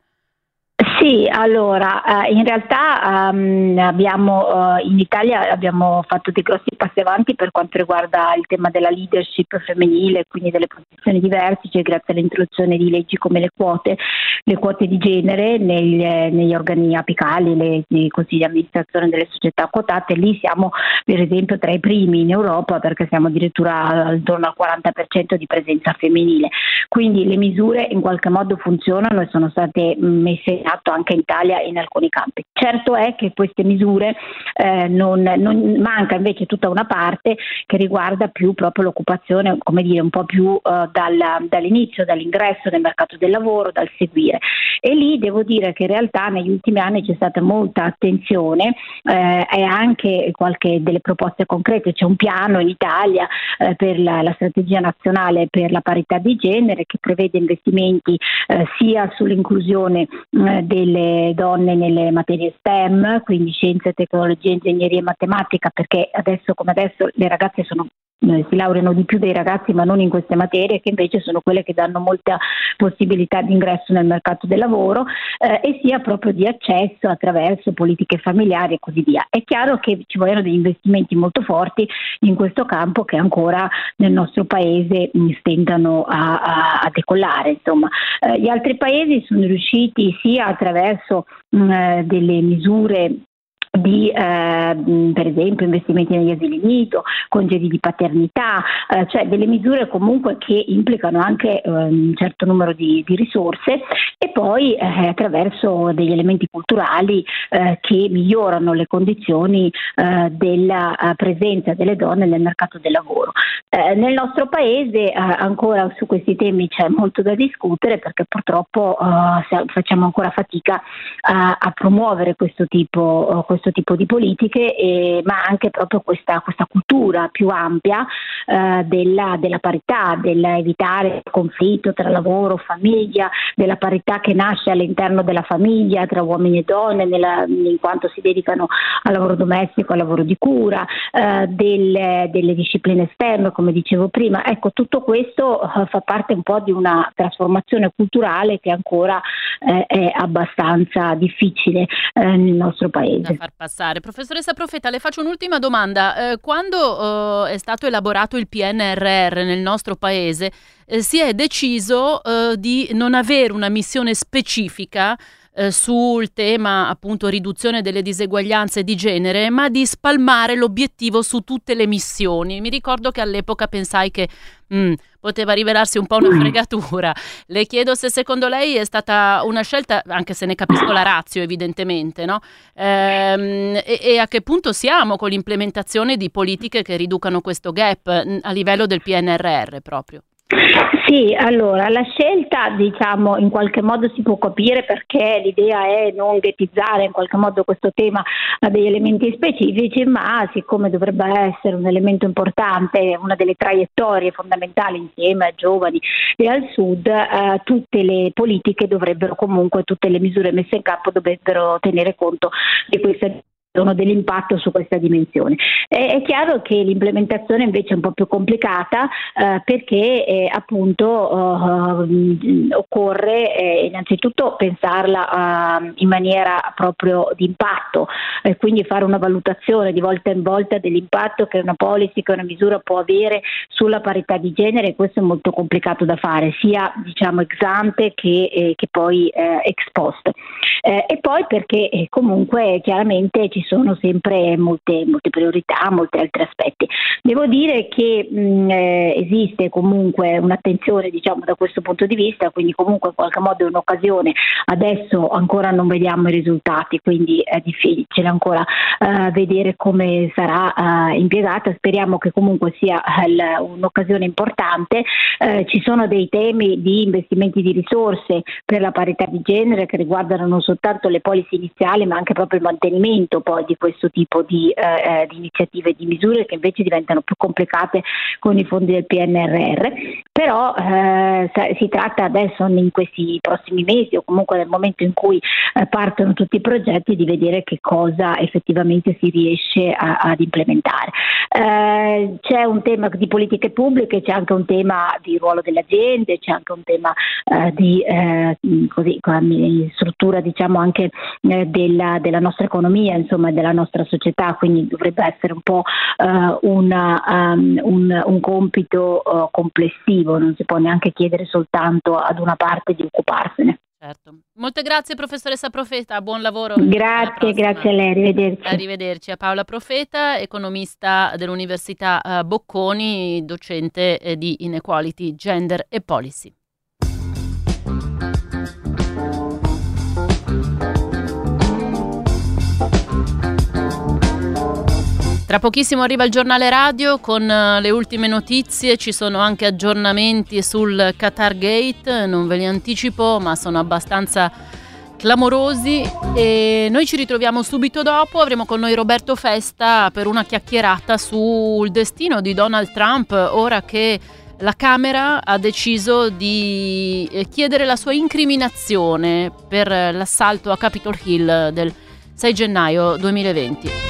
Sì, allora eh, in realtà ehm, abbiamo, eh, in Italia abbiamo fatto dei grossi passi avanti per quanto riguarda il tema della leadership femminile, quindi delle posizioni diverse, cioè grazie all'introduzione di leggi come le quote, le quote di genere negli, negli organi apicali, le, nei consigli di amministrazione delle società quotate. Lì siamo per esempio tra i primi in Europa perché siamo addirittura intorno al 40% di presenza femminile. Quindi le misure in qualche modo funzionano e sono state messe in atto anche in Italia in alcuni campi. Certo è che queste misure eh, non, non, manca invece tutta una parte che riguarda più proprio l'occupazione, come dire, un po' più eh, dal, dall'inizio, dall'ingresso nel mercato del lavoro, dal seguire. E lì devo dire che in realtà negli ultimi anni c'è stata molta attenzione eh, e anche qualche delle proposte concrete. C'è un piano in Italia eh, per la, la, strategia nazionale per la parità di genere che prevede investimenti eh, sia sull'inclusione eh, delle donne nelle materie STEM, quindi scienze, tecnologia, ingegneria e matematica, perché adesso come adesso le ragazze sono eh, si laureano di più dei ragazzi ma non in queste materie che invece sono quelle che danno molta possibilità di ingresso nel mercato del lavoro eh, e sia proprio di accesso attraverso politiche familiari e così via. È chiaro che ci vogliono degli investimenti molto forti in questo campo che ancora nel nostro paese stentano a, a, a decollare. Insomma. Eh, gli altri paesi sono riusciti sia attraverso mh, eh, delle misure di eh, per esempio investimenti negli asili nido, congedi di paternità, eh, cioè delle misure comunque che implicano anche eh, un certo numero di, di risorse e poi eh, attraverso degli elementi culturali eh, che migliorano le condizioni eh, della presenza delle donne nel mercato del lavoro. nel nostro paese ancora su questi temi c'è molto da discutere perché purtroppo facciamo ancora fatica a promuovere questo tipo, questo questo tipo di politiche, eh, ma anche proprio questa, questa cultura più ampia eh, della, della, parità, dell'evitare il conflitto tra lavoro, famiglia, della parità che nasce all'interno della famiglia tra uomini e donne, nella, in quanto si dedicano al lavoro domestico, al lavoro di cura, eh, delle, delle, discipline esterne, come dicevo prima. Ecco, tutto questo eh, fa parte un po' di una trasformazione culturale che ancora eh, è abbastanza difficile eh, nel nostro paese far passare. Professoressa Profeta, le faccio un'ultima domanda. Eh, quando eh, è stato elaborato il PNRR nel nostro paese, eh, si è deciso eh, di non avere una missione specifica eh, sul tema appunto riduzione delle diseguaglianze di genere, ma di spalmare l'obiettivo su tutte le missioni. Mi ricordo che all'epoca pensai che mm, poteva rivelarsi un po' una fregatura. Le chiedo se secondo lei è stata una scelta, anche se ne capisco la razio evidentemente, no? ehm, e, e, a che punto siamo con l'implementazione di politiche che riducano questo gap mm, a livello del PNRR proprio? Sì, allora la scelta diciamo in qualche modo si può capire perché l'idea è non ghettizzare in qualche modo questo tema a degli elementi specifici, ma siccome dovrebbe essere un elemento importante, una delle traiettorie fondamentali insieme ai giovani e al sud, eh, tutte le politiche dovrebbero comunque, tutte le misure messe in campo dovrebbero tenere conto di questa dell'impatto su questa dimensione. È, è, chiaro che l'implementazione invece è un po' più complicata eh, perché eh, appunto uh, occorre eh, innanzitutto pensarla uh, in maniera proprio di impatto, e quindi fare una valutazione di volta in volta dell'impatto che una policy, che una misura può avere sulla parità di genere, questo è molto complicato da fare, sia diciamo ex ante che, eh, che poi eh, ex post. e poi perché comunque chiaramente ci ci sono sempre molte, molte priorità, molti altri aspetti. Devo dire che mh, eh, esiste comunque un'attenzione diciamo, da questo punto di vista, quindi comunque in qualche modo è un'occasione. Adesso ancora non vediamo i risultati, quindi è difficile ancora uh, vedere come sarà uh, impiegata. Speriamo che comunque sia uh, un'occasione importante. ci sono dei temi di investimenti di risorse per la parità di genere che riguardano non soltanto le policy iniziali ma anche proprio il mantenimento poi di questo tipo di, eh, di iniziative e di misure che invece diventano più complicate con i fondi del PNRR. Però eh, si tratta adesso in questi prossimi mesi o comunque nel momento in cui eh, partono tutti i progetti di vedere che cosa effettivamente si riesce a, ad implementare. Eh, c'è un tema di politiche pubbliche, c'è anche un tema di ruolo delle aziende, c'è anche un tema eh, di eh, così, struttura diciamo anche eh, della, della, nostra economia, insomma della nostra società, quindi dovrebbe essere un po' eh, una, um, un, un, compito uh, complessivo, non si può neanche chiedere soltanto ad una parte di occuparsene. Certo. Molte grazie professoressa Profeta, buon lavoro. Grazie, grazie a lei, arrivederci. Arrivederci a Paola Profeta, economista dell'Università eh, Bocconi, docente eh, di Inequality, Gender e Policy. Tra pochissimo arriva il giornale radio con eh, le ultime notizie, ci sono anche aggiornamenti sul Qatar Gate, non ve li anticipo ma sono abbastanza clamorosi. E noi ci ritroviamo subito dopo, avremo con noi Roberto Festa per una chiacchierata sul destino di Donald Trump ora che la Camera ha deciso di eh, chiedere la sua incriminazione per l'assalto a Capitol Hill del 6 gennaio 2020.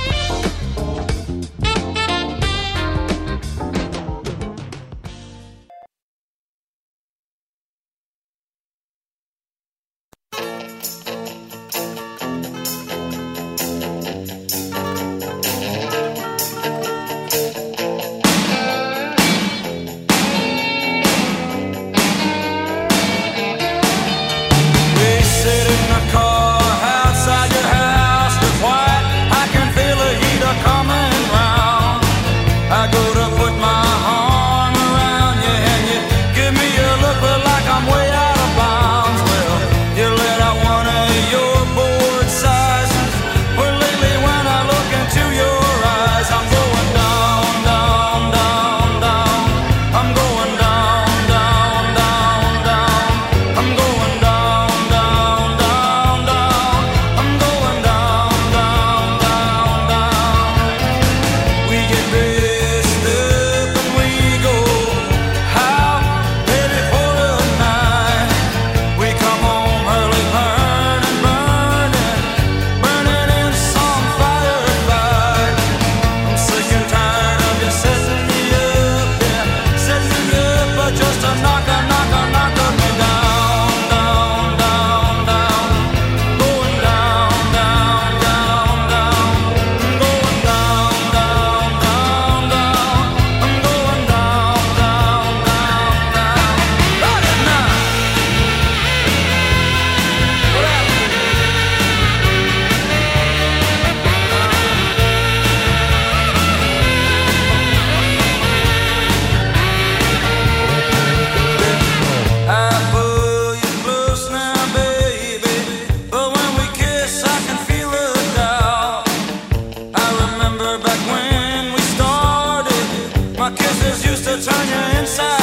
turn your inside.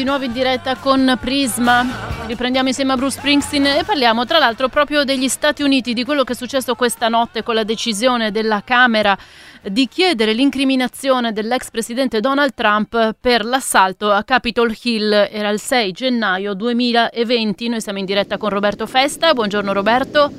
Di nuovo in diretta con Prisma. Riprendiamo insieme a Bruce Springsteen e parliamo tra l'altro proprio degli Stati Uniti, di quello che è successo questa notte con la decisione della Camera di chiedere l'incriminazione dell'ex presidente Donald Trump per l'assalto a Capitol Hill. Era il 6 gennaio 2020. Noi siamo in diretta con Roberto Festa. Buongiorno Roberto.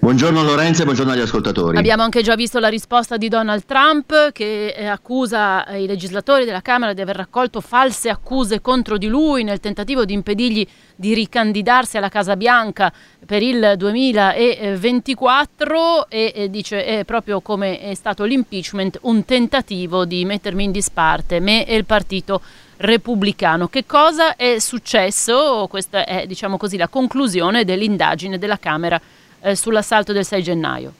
Buongiorno Lorenzo e buongiorno agli ascoltatori. Abbiamo anche già visto la risposta di Donald Trump che eh, accusa i legislatori della Camera di aver raccolto false accuse contro di lui nel tentativo di impedirgli di ricandidarsi alla Casa Bianca per il 2024 e, dice è proprio come è stato l'impeachment un tentativo di mettermi in disparte me e il partito repubblicano. Che cosa è successo? Questa è diciamo così la conclusione dell'indagine della Camera eh, sull'assalto del 6 gennaio.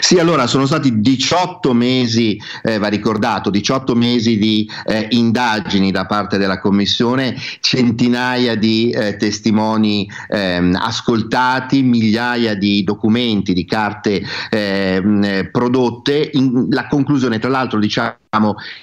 Sì, allora sono stati 18 mesi, eh, va ricordato, 18 mesi di eh, indagini da parte della Commissione, centinaia di eh, testimoni ehm, ascoltati, migliaia di documenti, di carte ehm, eh, prodotte. In, la conclusione, tra l'altro, diciamo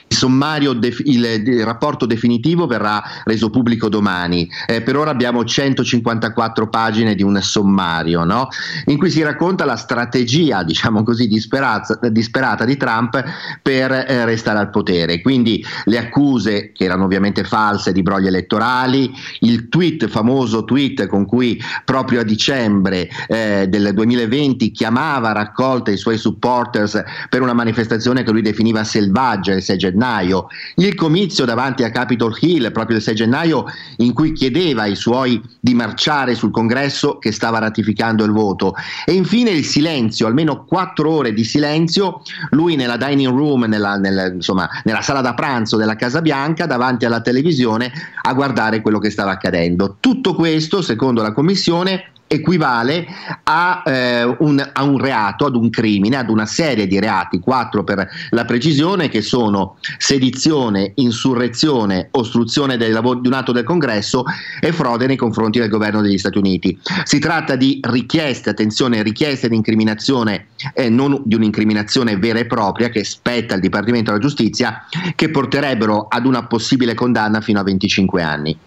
il sommario, il, rapporto definitivo verrà reso pubblico domani. Eh, per ora abbiamo 154 pagine di un sommario, no? in cui si racconta la strategia, diciamo così, disperata, disperata di Trump per eh, restare al potere. Quindi le accuse, che erano ovviamente false, di brogli elettorali, il tweet, famoso tweet con cui proprio a dicembre eh, del 2020 chiamava a raccolta i suoi supporters per una manifestazione che lui definiva selvaggia il 6 gennaio, il comizio davanti a Capitol Hill proprio il 6 gennaio in cui chiedeva ai suoi di marciare sul congresso che stava ratificando il voto e infine il silenzio, almeno quattro ore di silenzio, lui nella dining room, nella, nella, insomma, nella sala da pranzo della Casa Bianca davanti alla televisione a guardare quello che stava accadendo. Tutto questo, secondo la Commissione, equivale a, eh, un, a, un, reato, ad un crimine, ad una serie di reati, quattro per la precisione, che sono sedizione, insurrezione, ostruzione lavori di un atto del congresso e frode nei confronti del governo degli Stati Uniti. Si tratta di richieste, attenzione, richieste di incriminazione, eh, non di un'incriminazione vera e propria che spetta al Dipartimento della Giustizia, che porterebbero ad una possibile condanna fino a 25 anni.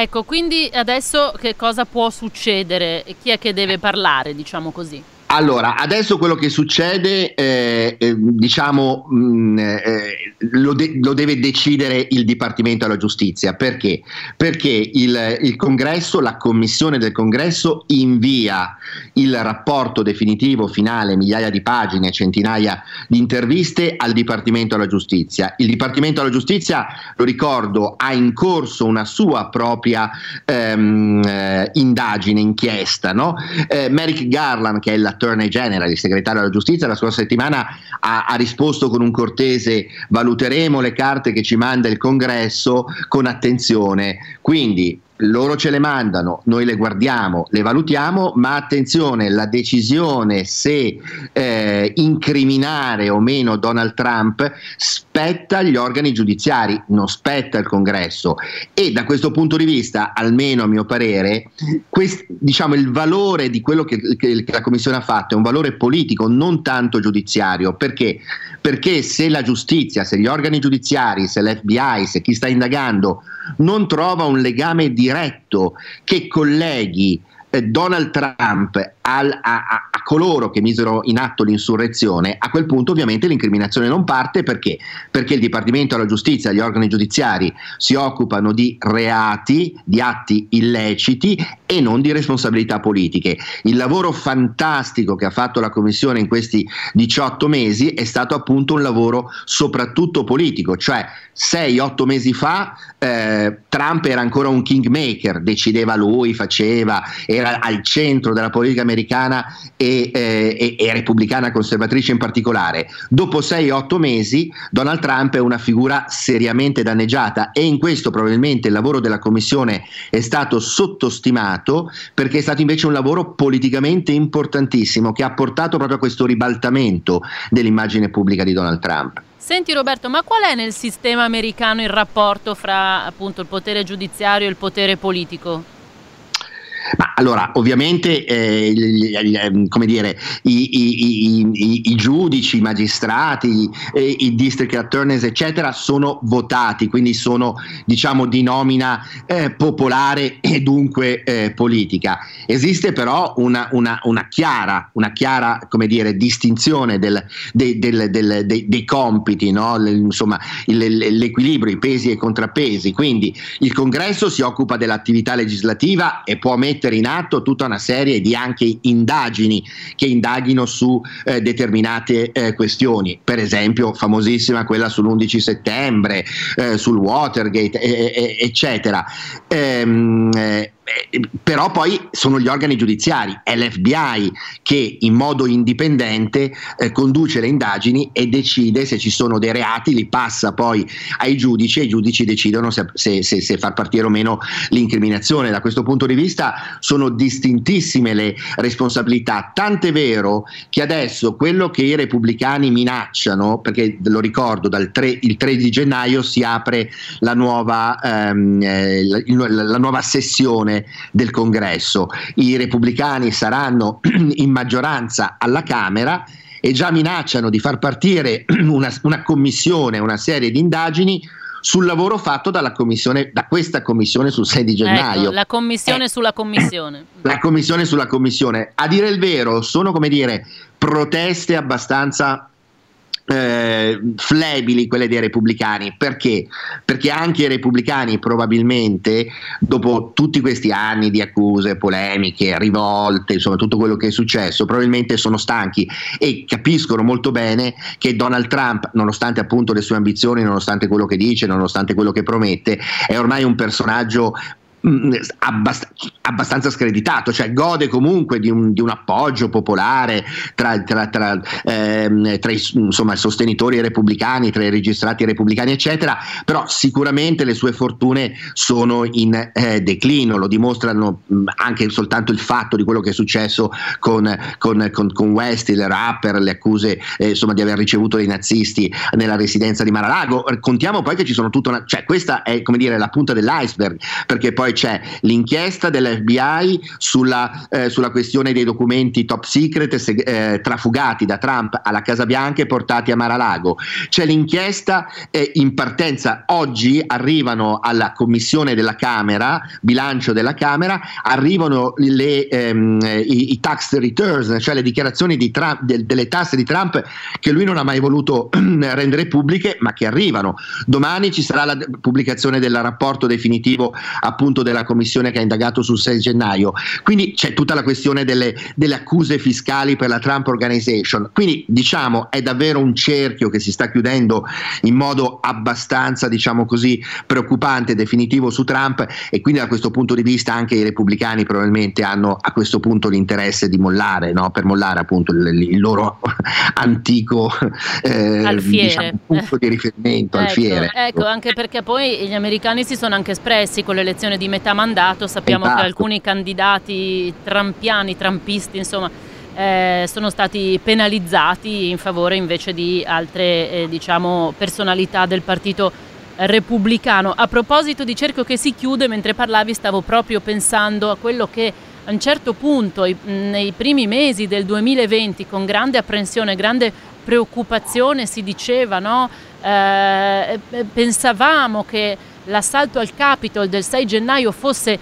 Ecco, quindi adesso che cosa può succedere? Chi è che deve parlare, diciamo così? Allora, adesso quello che succede, eh, eh, diciamo, mh, mm, eh, lo, de- lo, deve decidere il Dipartimento della Giustizia. Perché? Perché il, il, Congresso, la Commissione del Congresso invia il rapporto definitivo finale, migliaia di pagine, centinaia di interviste al Dipartimento della Giustizia. Il Dipartimento della Giustizia, lo ricordo, ha in corso una sua propria ehm, eh, indagine, inchiesta. No? Eh, Merrick Garland, che è la Attorney General, il segretario della giustizia, la scorsa settimana ha, ha, risposto con un cortese valuteremo le carte che ci manda il congresso con attenzione. Quindi loro ce le mandano, noi le guardiamo, le valutiamo, ma attenzione, la decisione se eh, incriminare o meno Donald Trump spetta agli organi giudiziari, non spetta al congresso e da questo punto di vista, almeno a mio parere, quest, diciamo, il valore di quello che, che, la Commissione ha fatto è un valore politico, non tanto giudiziario, perché? Perché se la giustizia, se gli organi giudiziari, se l'FBI, se chi sta indagando non trova un legame diretto che colleghi eh, Donald Trump al, a, a, a, coloro che misero in atto l'insurrezione, a quel punto ovviamente l'incriminazione non parte perché? Perché il Dipartimento della Giustizia, gli organi giudiziari si occupano di reati, di atti illeciti e non di responsabilità politiche. Il lavoro fantastico che ha fatto la Commissione in questi 18 mesi è stato appunto un lavoro soprattutto politico, cioè 6-8 mesi fa eh, Trump era ancora un kingmaker, decideva lui, faceva, era al centro della politica americana e, eh, e, e repubblicana conservatrice in particolare. Dopo 6-8 mesi Donald Trump è una figura seriamente danneggiata e in questo probabilmente il lavoro della Commissione è stato sottostimato perché è stato invece un lavoro politicamente importantissimo che ha portato proprio a questo ribaltamento dell'immagine pubblica di Donald Trump. Senti Roberto, ma qual è nel sistema americano il rapporto fra appunto il potere giudiziario e il potere politico? Ma allora, ovviamente, eh, gli- come dire, i, i- i- i- giudici, i magistrati, eh, i district attorneys, eccetera, sono votati, quindi sono, diciamo, di nomina eh, popolare e dunque eh, politica. Esiste però una, una- una chiara, una chiara, dire, distinzione del- del- del- dei- compiti, no? Insomma, il- l'equilibrio, i pesi e i contrappesi. Quindi il congresso si occupa dell'attività legislativa e può mettere in atto tutta una serie di anche indagini che indaghino su eh, determinate eh, questioni, per esempio famosissima quella sull'11 settembre, eh, sul Watergate, eccetera. Ehm, eh, eh, però poi sono gli organi giudiziari, è l'FBI che in modo indipendente eh, conduce le indagini e decide se ci sono dei reati, li passa poi ai giudici e i giudici decidono se, se- se- se far partire o meno l'incriminazione. Da questo punto di vista sono distintissime le responsabilità, tant'è vero che adesso quello che i repubblicani minacciano, perché lo ricordo, dal 3, il 3 di gennaio si apre la nuova, ehm, eh, la- la nuova sessione del congresso, i repubblicani saranno in maggioranza alla Camera e già minacciano di far partire una, una commissione, una serie di indagini sul lavoro fatto dalla commissione, da questa commissione sul 6 di gennaio. Ecco, la commissione Eh. sulla commissione. La commissione sulla commissione. A dire il vero, sono come dire proteste abbastanza eh, flebili quelle dei repubblicani perché? Perché anche i repubblicani probabilmente dopo tutti questi anni di accuse, polemiche, rivolte, insomma tutto quello che è successo, probabilmente sono stanchi e capiscono molto bene che Donald Trump, nonostante appunto le sue ambizioni, nonostante quello che dice, nonostante quello che promette, è ormai un personaggio abbast- abbastanza screditato, cioè gode comunque di un, di un appoggio popolare tra, tra- tra, ehm, tra i insomma, sostenitori repubblicani, tra i registrati repubblicani, eccetera, però sicuramente le sue fortune sono in eh, declino, lo dimostrano mh, anche soltanto il fatto di quello che è successo con, con, con, con West, il rapper, le accuse eh, insomma, di aver ricevuto dei nazisti nella residenza di Mar-a-Lago. Contiamo poi che ci sono tutta una, cioè questa è come dire la punta dell'iceberg, perché poi c'è l'inchiesta dell'FBI sulla, eh, sulla questione dei documenti top secret seg- eh, trafugati da Trump alla Casa Bianca e portati a Mar-a-Lago. C'è l'inchiesta eh, in partenza, oggi arrivano alla commissione della Camera, bilancio della Camera, arrivano le, ehm, i, i tax returns, cioè le dichiarazioni di Trump- del- delle tasse di Trump che lui non ha mai voluto rendere pubbliche, ma che arrivano. Domani ci sarà la pubblicazione del rapporto definitivo appunto della commissione che ha indagato sul 6 gennaio. Quindi c'è tutta la questione delle, delle accuse fiscali per la Trump Organization. Quindi diciamo è davvero un cerchio che si sta chiudendo in modo abbastanza, diciamo così, preoccupante definitivo su Trump e quindi da questo punto di vista anche i repubblicani probabilmente hanno a questo punto l'interesse di mollare, no? per mollare appunto il, il loro antico eh, diciamo, punto di riferimento, Ecco, alfiere. ecco, anche perché poi gli americani si sono anche espressi con l'elezione di metà mandato, sappiamo Esatto. che alcuni candidati trampiani, trampisti, insomma, eh, sono stati penalizzati in favore invece di altre eh, diciamo, personalità del partito repubblicano. A proposito di cerchio che si chiude, mentre parlavi stavo proprio pensando a quello che a un certo punto, i- nei primi mesi del 2020, con grande apprensione, grande preoccupazione, si diceva, no? Eh, eh, pensavamo che l'assalto al Capitol del 6 gennaio fosse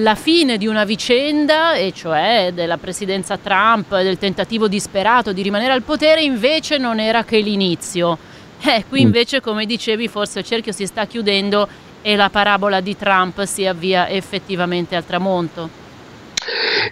la fine di una vicenda, e cioè della presidenza Trump, del tentativo disperato di rimanere al potere, invece non era che l'inizio. Eh, qui Mm. invece, come dicevi, forse il cerchio si sta chiudendo e la parabola di Trump si avvia effettivamente al tramonto.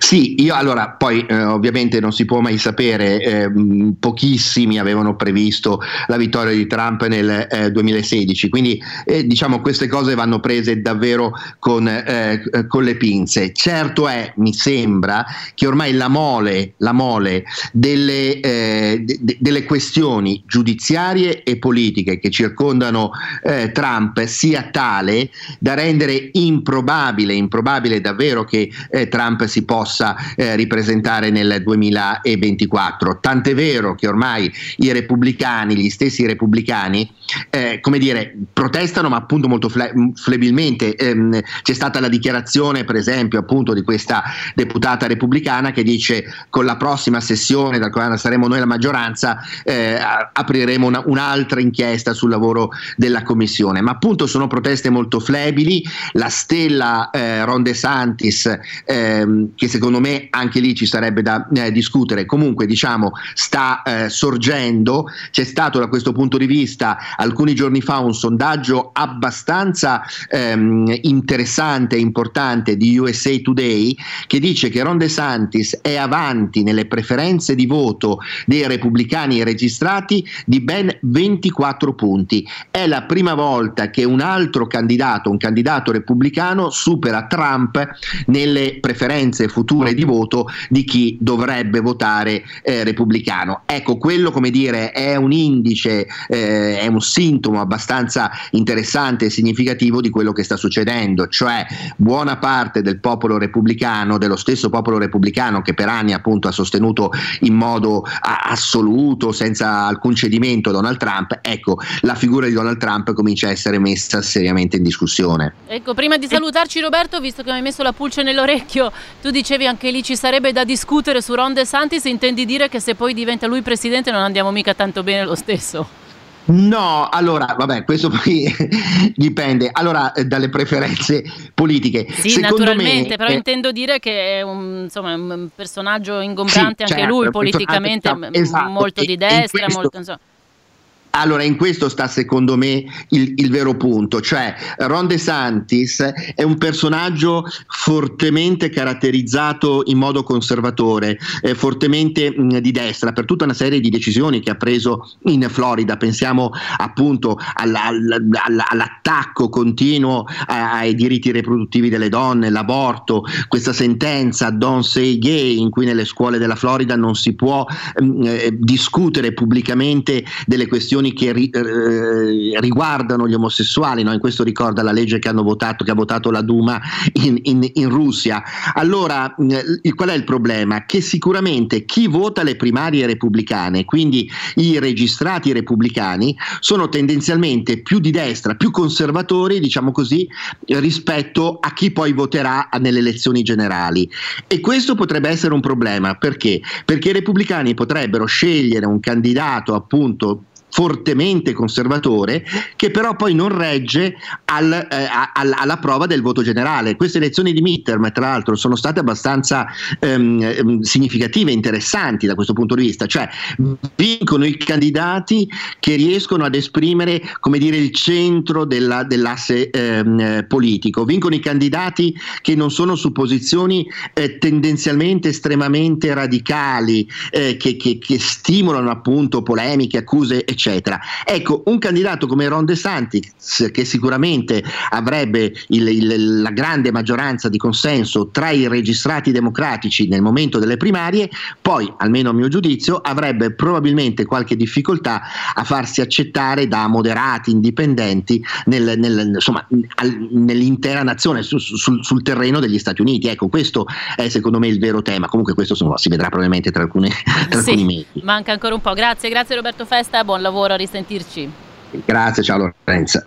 Sì, io allora poi eh, ovviamente non si può mai sapere, ehm, pochissimi avevano previsto la vittoria di Trump nel eh, 2016, quindi eh, diciamo queste cose vanno prese davvero con, eh, eh, con le pinze. Certo è, mi sembra, che ormai la mole, la mole delle, eh, de- de- delle questioni giudiziarie e politiche che circondano eh, Trump sia tale da rendere improbabile, improbabile davvero che eh, Trump si possa possa eh, ripresentare nel 2024. Tant'è vero che ormai i repubblicani, gli stessi repubblicani, eh, come dire, protestano ma appunto molto fle- flebilmente. Ehm, c'è stata la dichiarazione per esempio appunto di questa deputata repubblicana che dice con la prossima sessione, da quando saremo noi la maggioranza, eh, apriremo una, un'altra inchiesta sul lavoro della commissione. Ma appunto sono proteste molto flebili, la stella eh, Ron De ehm, che secondo me anche lì ci sarebbe da eh, discutere, comunque diciamo sta eh, sorgendo, c'è stato da questo punto di vista alcuni giorni fa un sondaggio abbastanza ehm, interessante e importante di USA Today che dice che Ron De Santis è avanti nelle preferenze di voto dei repubblicani registrati di ben 24 punti. È la prima volta che un altro candidato, un candidato repubblicano, supera Trump nelle preferenze future di voto di chi dovrebbe votare eh, repubblicano. Ecco, quello come dire è un indice, eh, è un sintomo abbastanza interessante e significativo di quello che sta succedendo, cioè buona parte del popolo repubblicano, dello stesso popolo repubblicano che per anni appunto ha sostenuto in modo assoluto, senza alcun cedimento Donald Trump, ecco, la figura di Donald Trump comincia a essere messa seriamente in discussione. Ecco, prima di salutarci Roberto, visto che mi hai messo la pulce nell'orecchio, tu dicevi anche lì ci sarebbe da discutere su Ron De Santis, intendi dire che se poi diventa lui presidente non andiamo mica tanto bene lo stesso? No, allora, vabbè, questo poi dipende. Allora, eh, dalle preferenze politiche. Sì, Secondo naturalmente, me, però eh, intendo dire che è un, insomma, un personaggio ingombrante Sì, anche certo, lui politicamente, esatto, molto e- di destra, questo- molto, insomma. Allora, in questo sta secondo me il, il vero punto, cioè Ron De Santis è un personaggio fortemente caratterizzato in modo conservatore, eh, fortemente mh, di destra per tutta una serie di decisioni che ha preso in Florida. Pensiamo appunto alla- alla- alla- all'attacco continuo ai diritti riproduttivi delle donne, l'aborto, questa sentenza Don't Say Gay in cui nelle scuole della Florida non si può mh, eh, discutere pubblicamente delle questioni che ri- eh, riguardano gli omosessuali, no? in questo ricorda la legge che hanno votato, che ha votato la Duma in, in- in Russia. Allora, il- qual è il problema? Che sicuramente chi vota le primarie repubblicane, quindi i registrati repubblicani, sono tendenzialmente più di destra, più conservatori, diciamo così, rispetto a chi poi voterà nelle elezioni generali. E questo potrebbe essere un problema perché? Perché i repubblicani potrebbero scegliere un candidato appunto fortemente conservatore che però poi non regge al, eh, al- alla prova del voto generale. Queste elezioni di midterm tra l'altro sono state abbastanza ehm, ehm, significative e interessanti da questo punto di vista, cioè vincono i candidati che riescono ad esprimere come dire il centro della- dell'asse ehm, eh, politico, vincono i candidati che non sono su posizioni eh, tendenzialmente estremamente radicali eh, che, che- che stimolano appunto polemiche, accuse eccetera. Ecco, un candidato come Ron De Santis che sicuramente avrebbe il- il- la grande maggioranza di consenso tra i registrati democratici nel momento delle primarie, poi almeno a mio giudizio avrebbe probabilmente qualche difficoltà a farsi accettare da moderati indipendenti nel- nel- insomma, al- nell'intera nazione su- su- sul, sul terreno degli Stati Uniti. Ecco, questo è secondo me il vero tema. Comunque questo insomma, si vedrà probabilmente tra, alcune, tra alcuni Sì, mesi. manca ancora un po'. Grazie, grazie Roberto Festa, buon lavoro, a risentirci. Grazie, ciao Lorenza.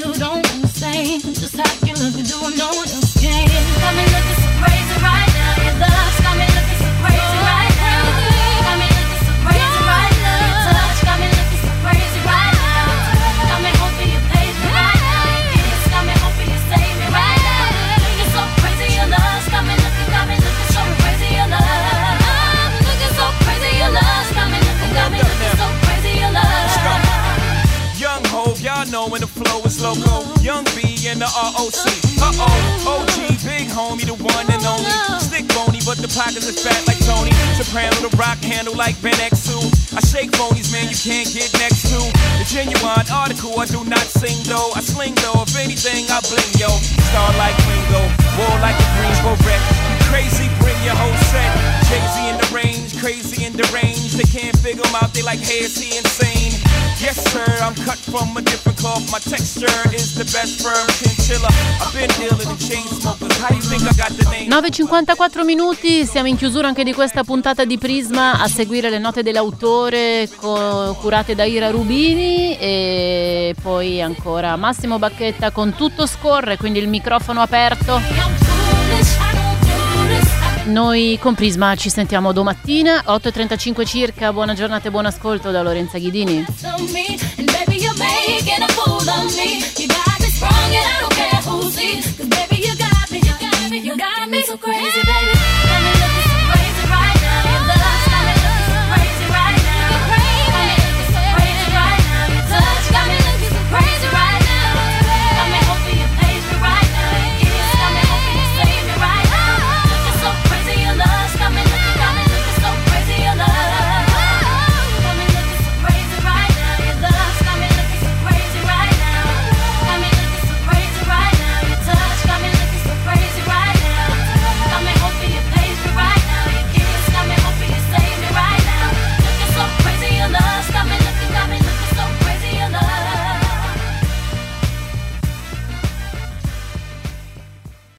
But I still don't ROC. Uh oh, OG, big homie, the one and only. Stick bony, but the pockets are fat like Tony. Soprano, the rock handle like Ben X2. I shake phonies, man, you can't get next to. The genuine article, I do not sing though. I sling though, if anything, I bling yo. Star like Ringo, war like a Greensboro wreck. Range. They can't figure him out, they like, hey, is he insane? Yes, sir, I'm cut from a different cloth. My texture is the best firm chinchilla. I've been dealing in chain smokers. How you think I got the name? 9.54 minuti, siamo in chiusura anche di questa puntata di Prisma a seguire le note dell'autore co- curate da Ira Rubini e poi ancora Massimo Bacchetta con tutto scorre, quindi il microfono aperto. Noi con Prisma ci sentiamo domattina, 8.35 circa, buona giornata e buon ascolto da Lorenza Ghidini. you got me so crazy.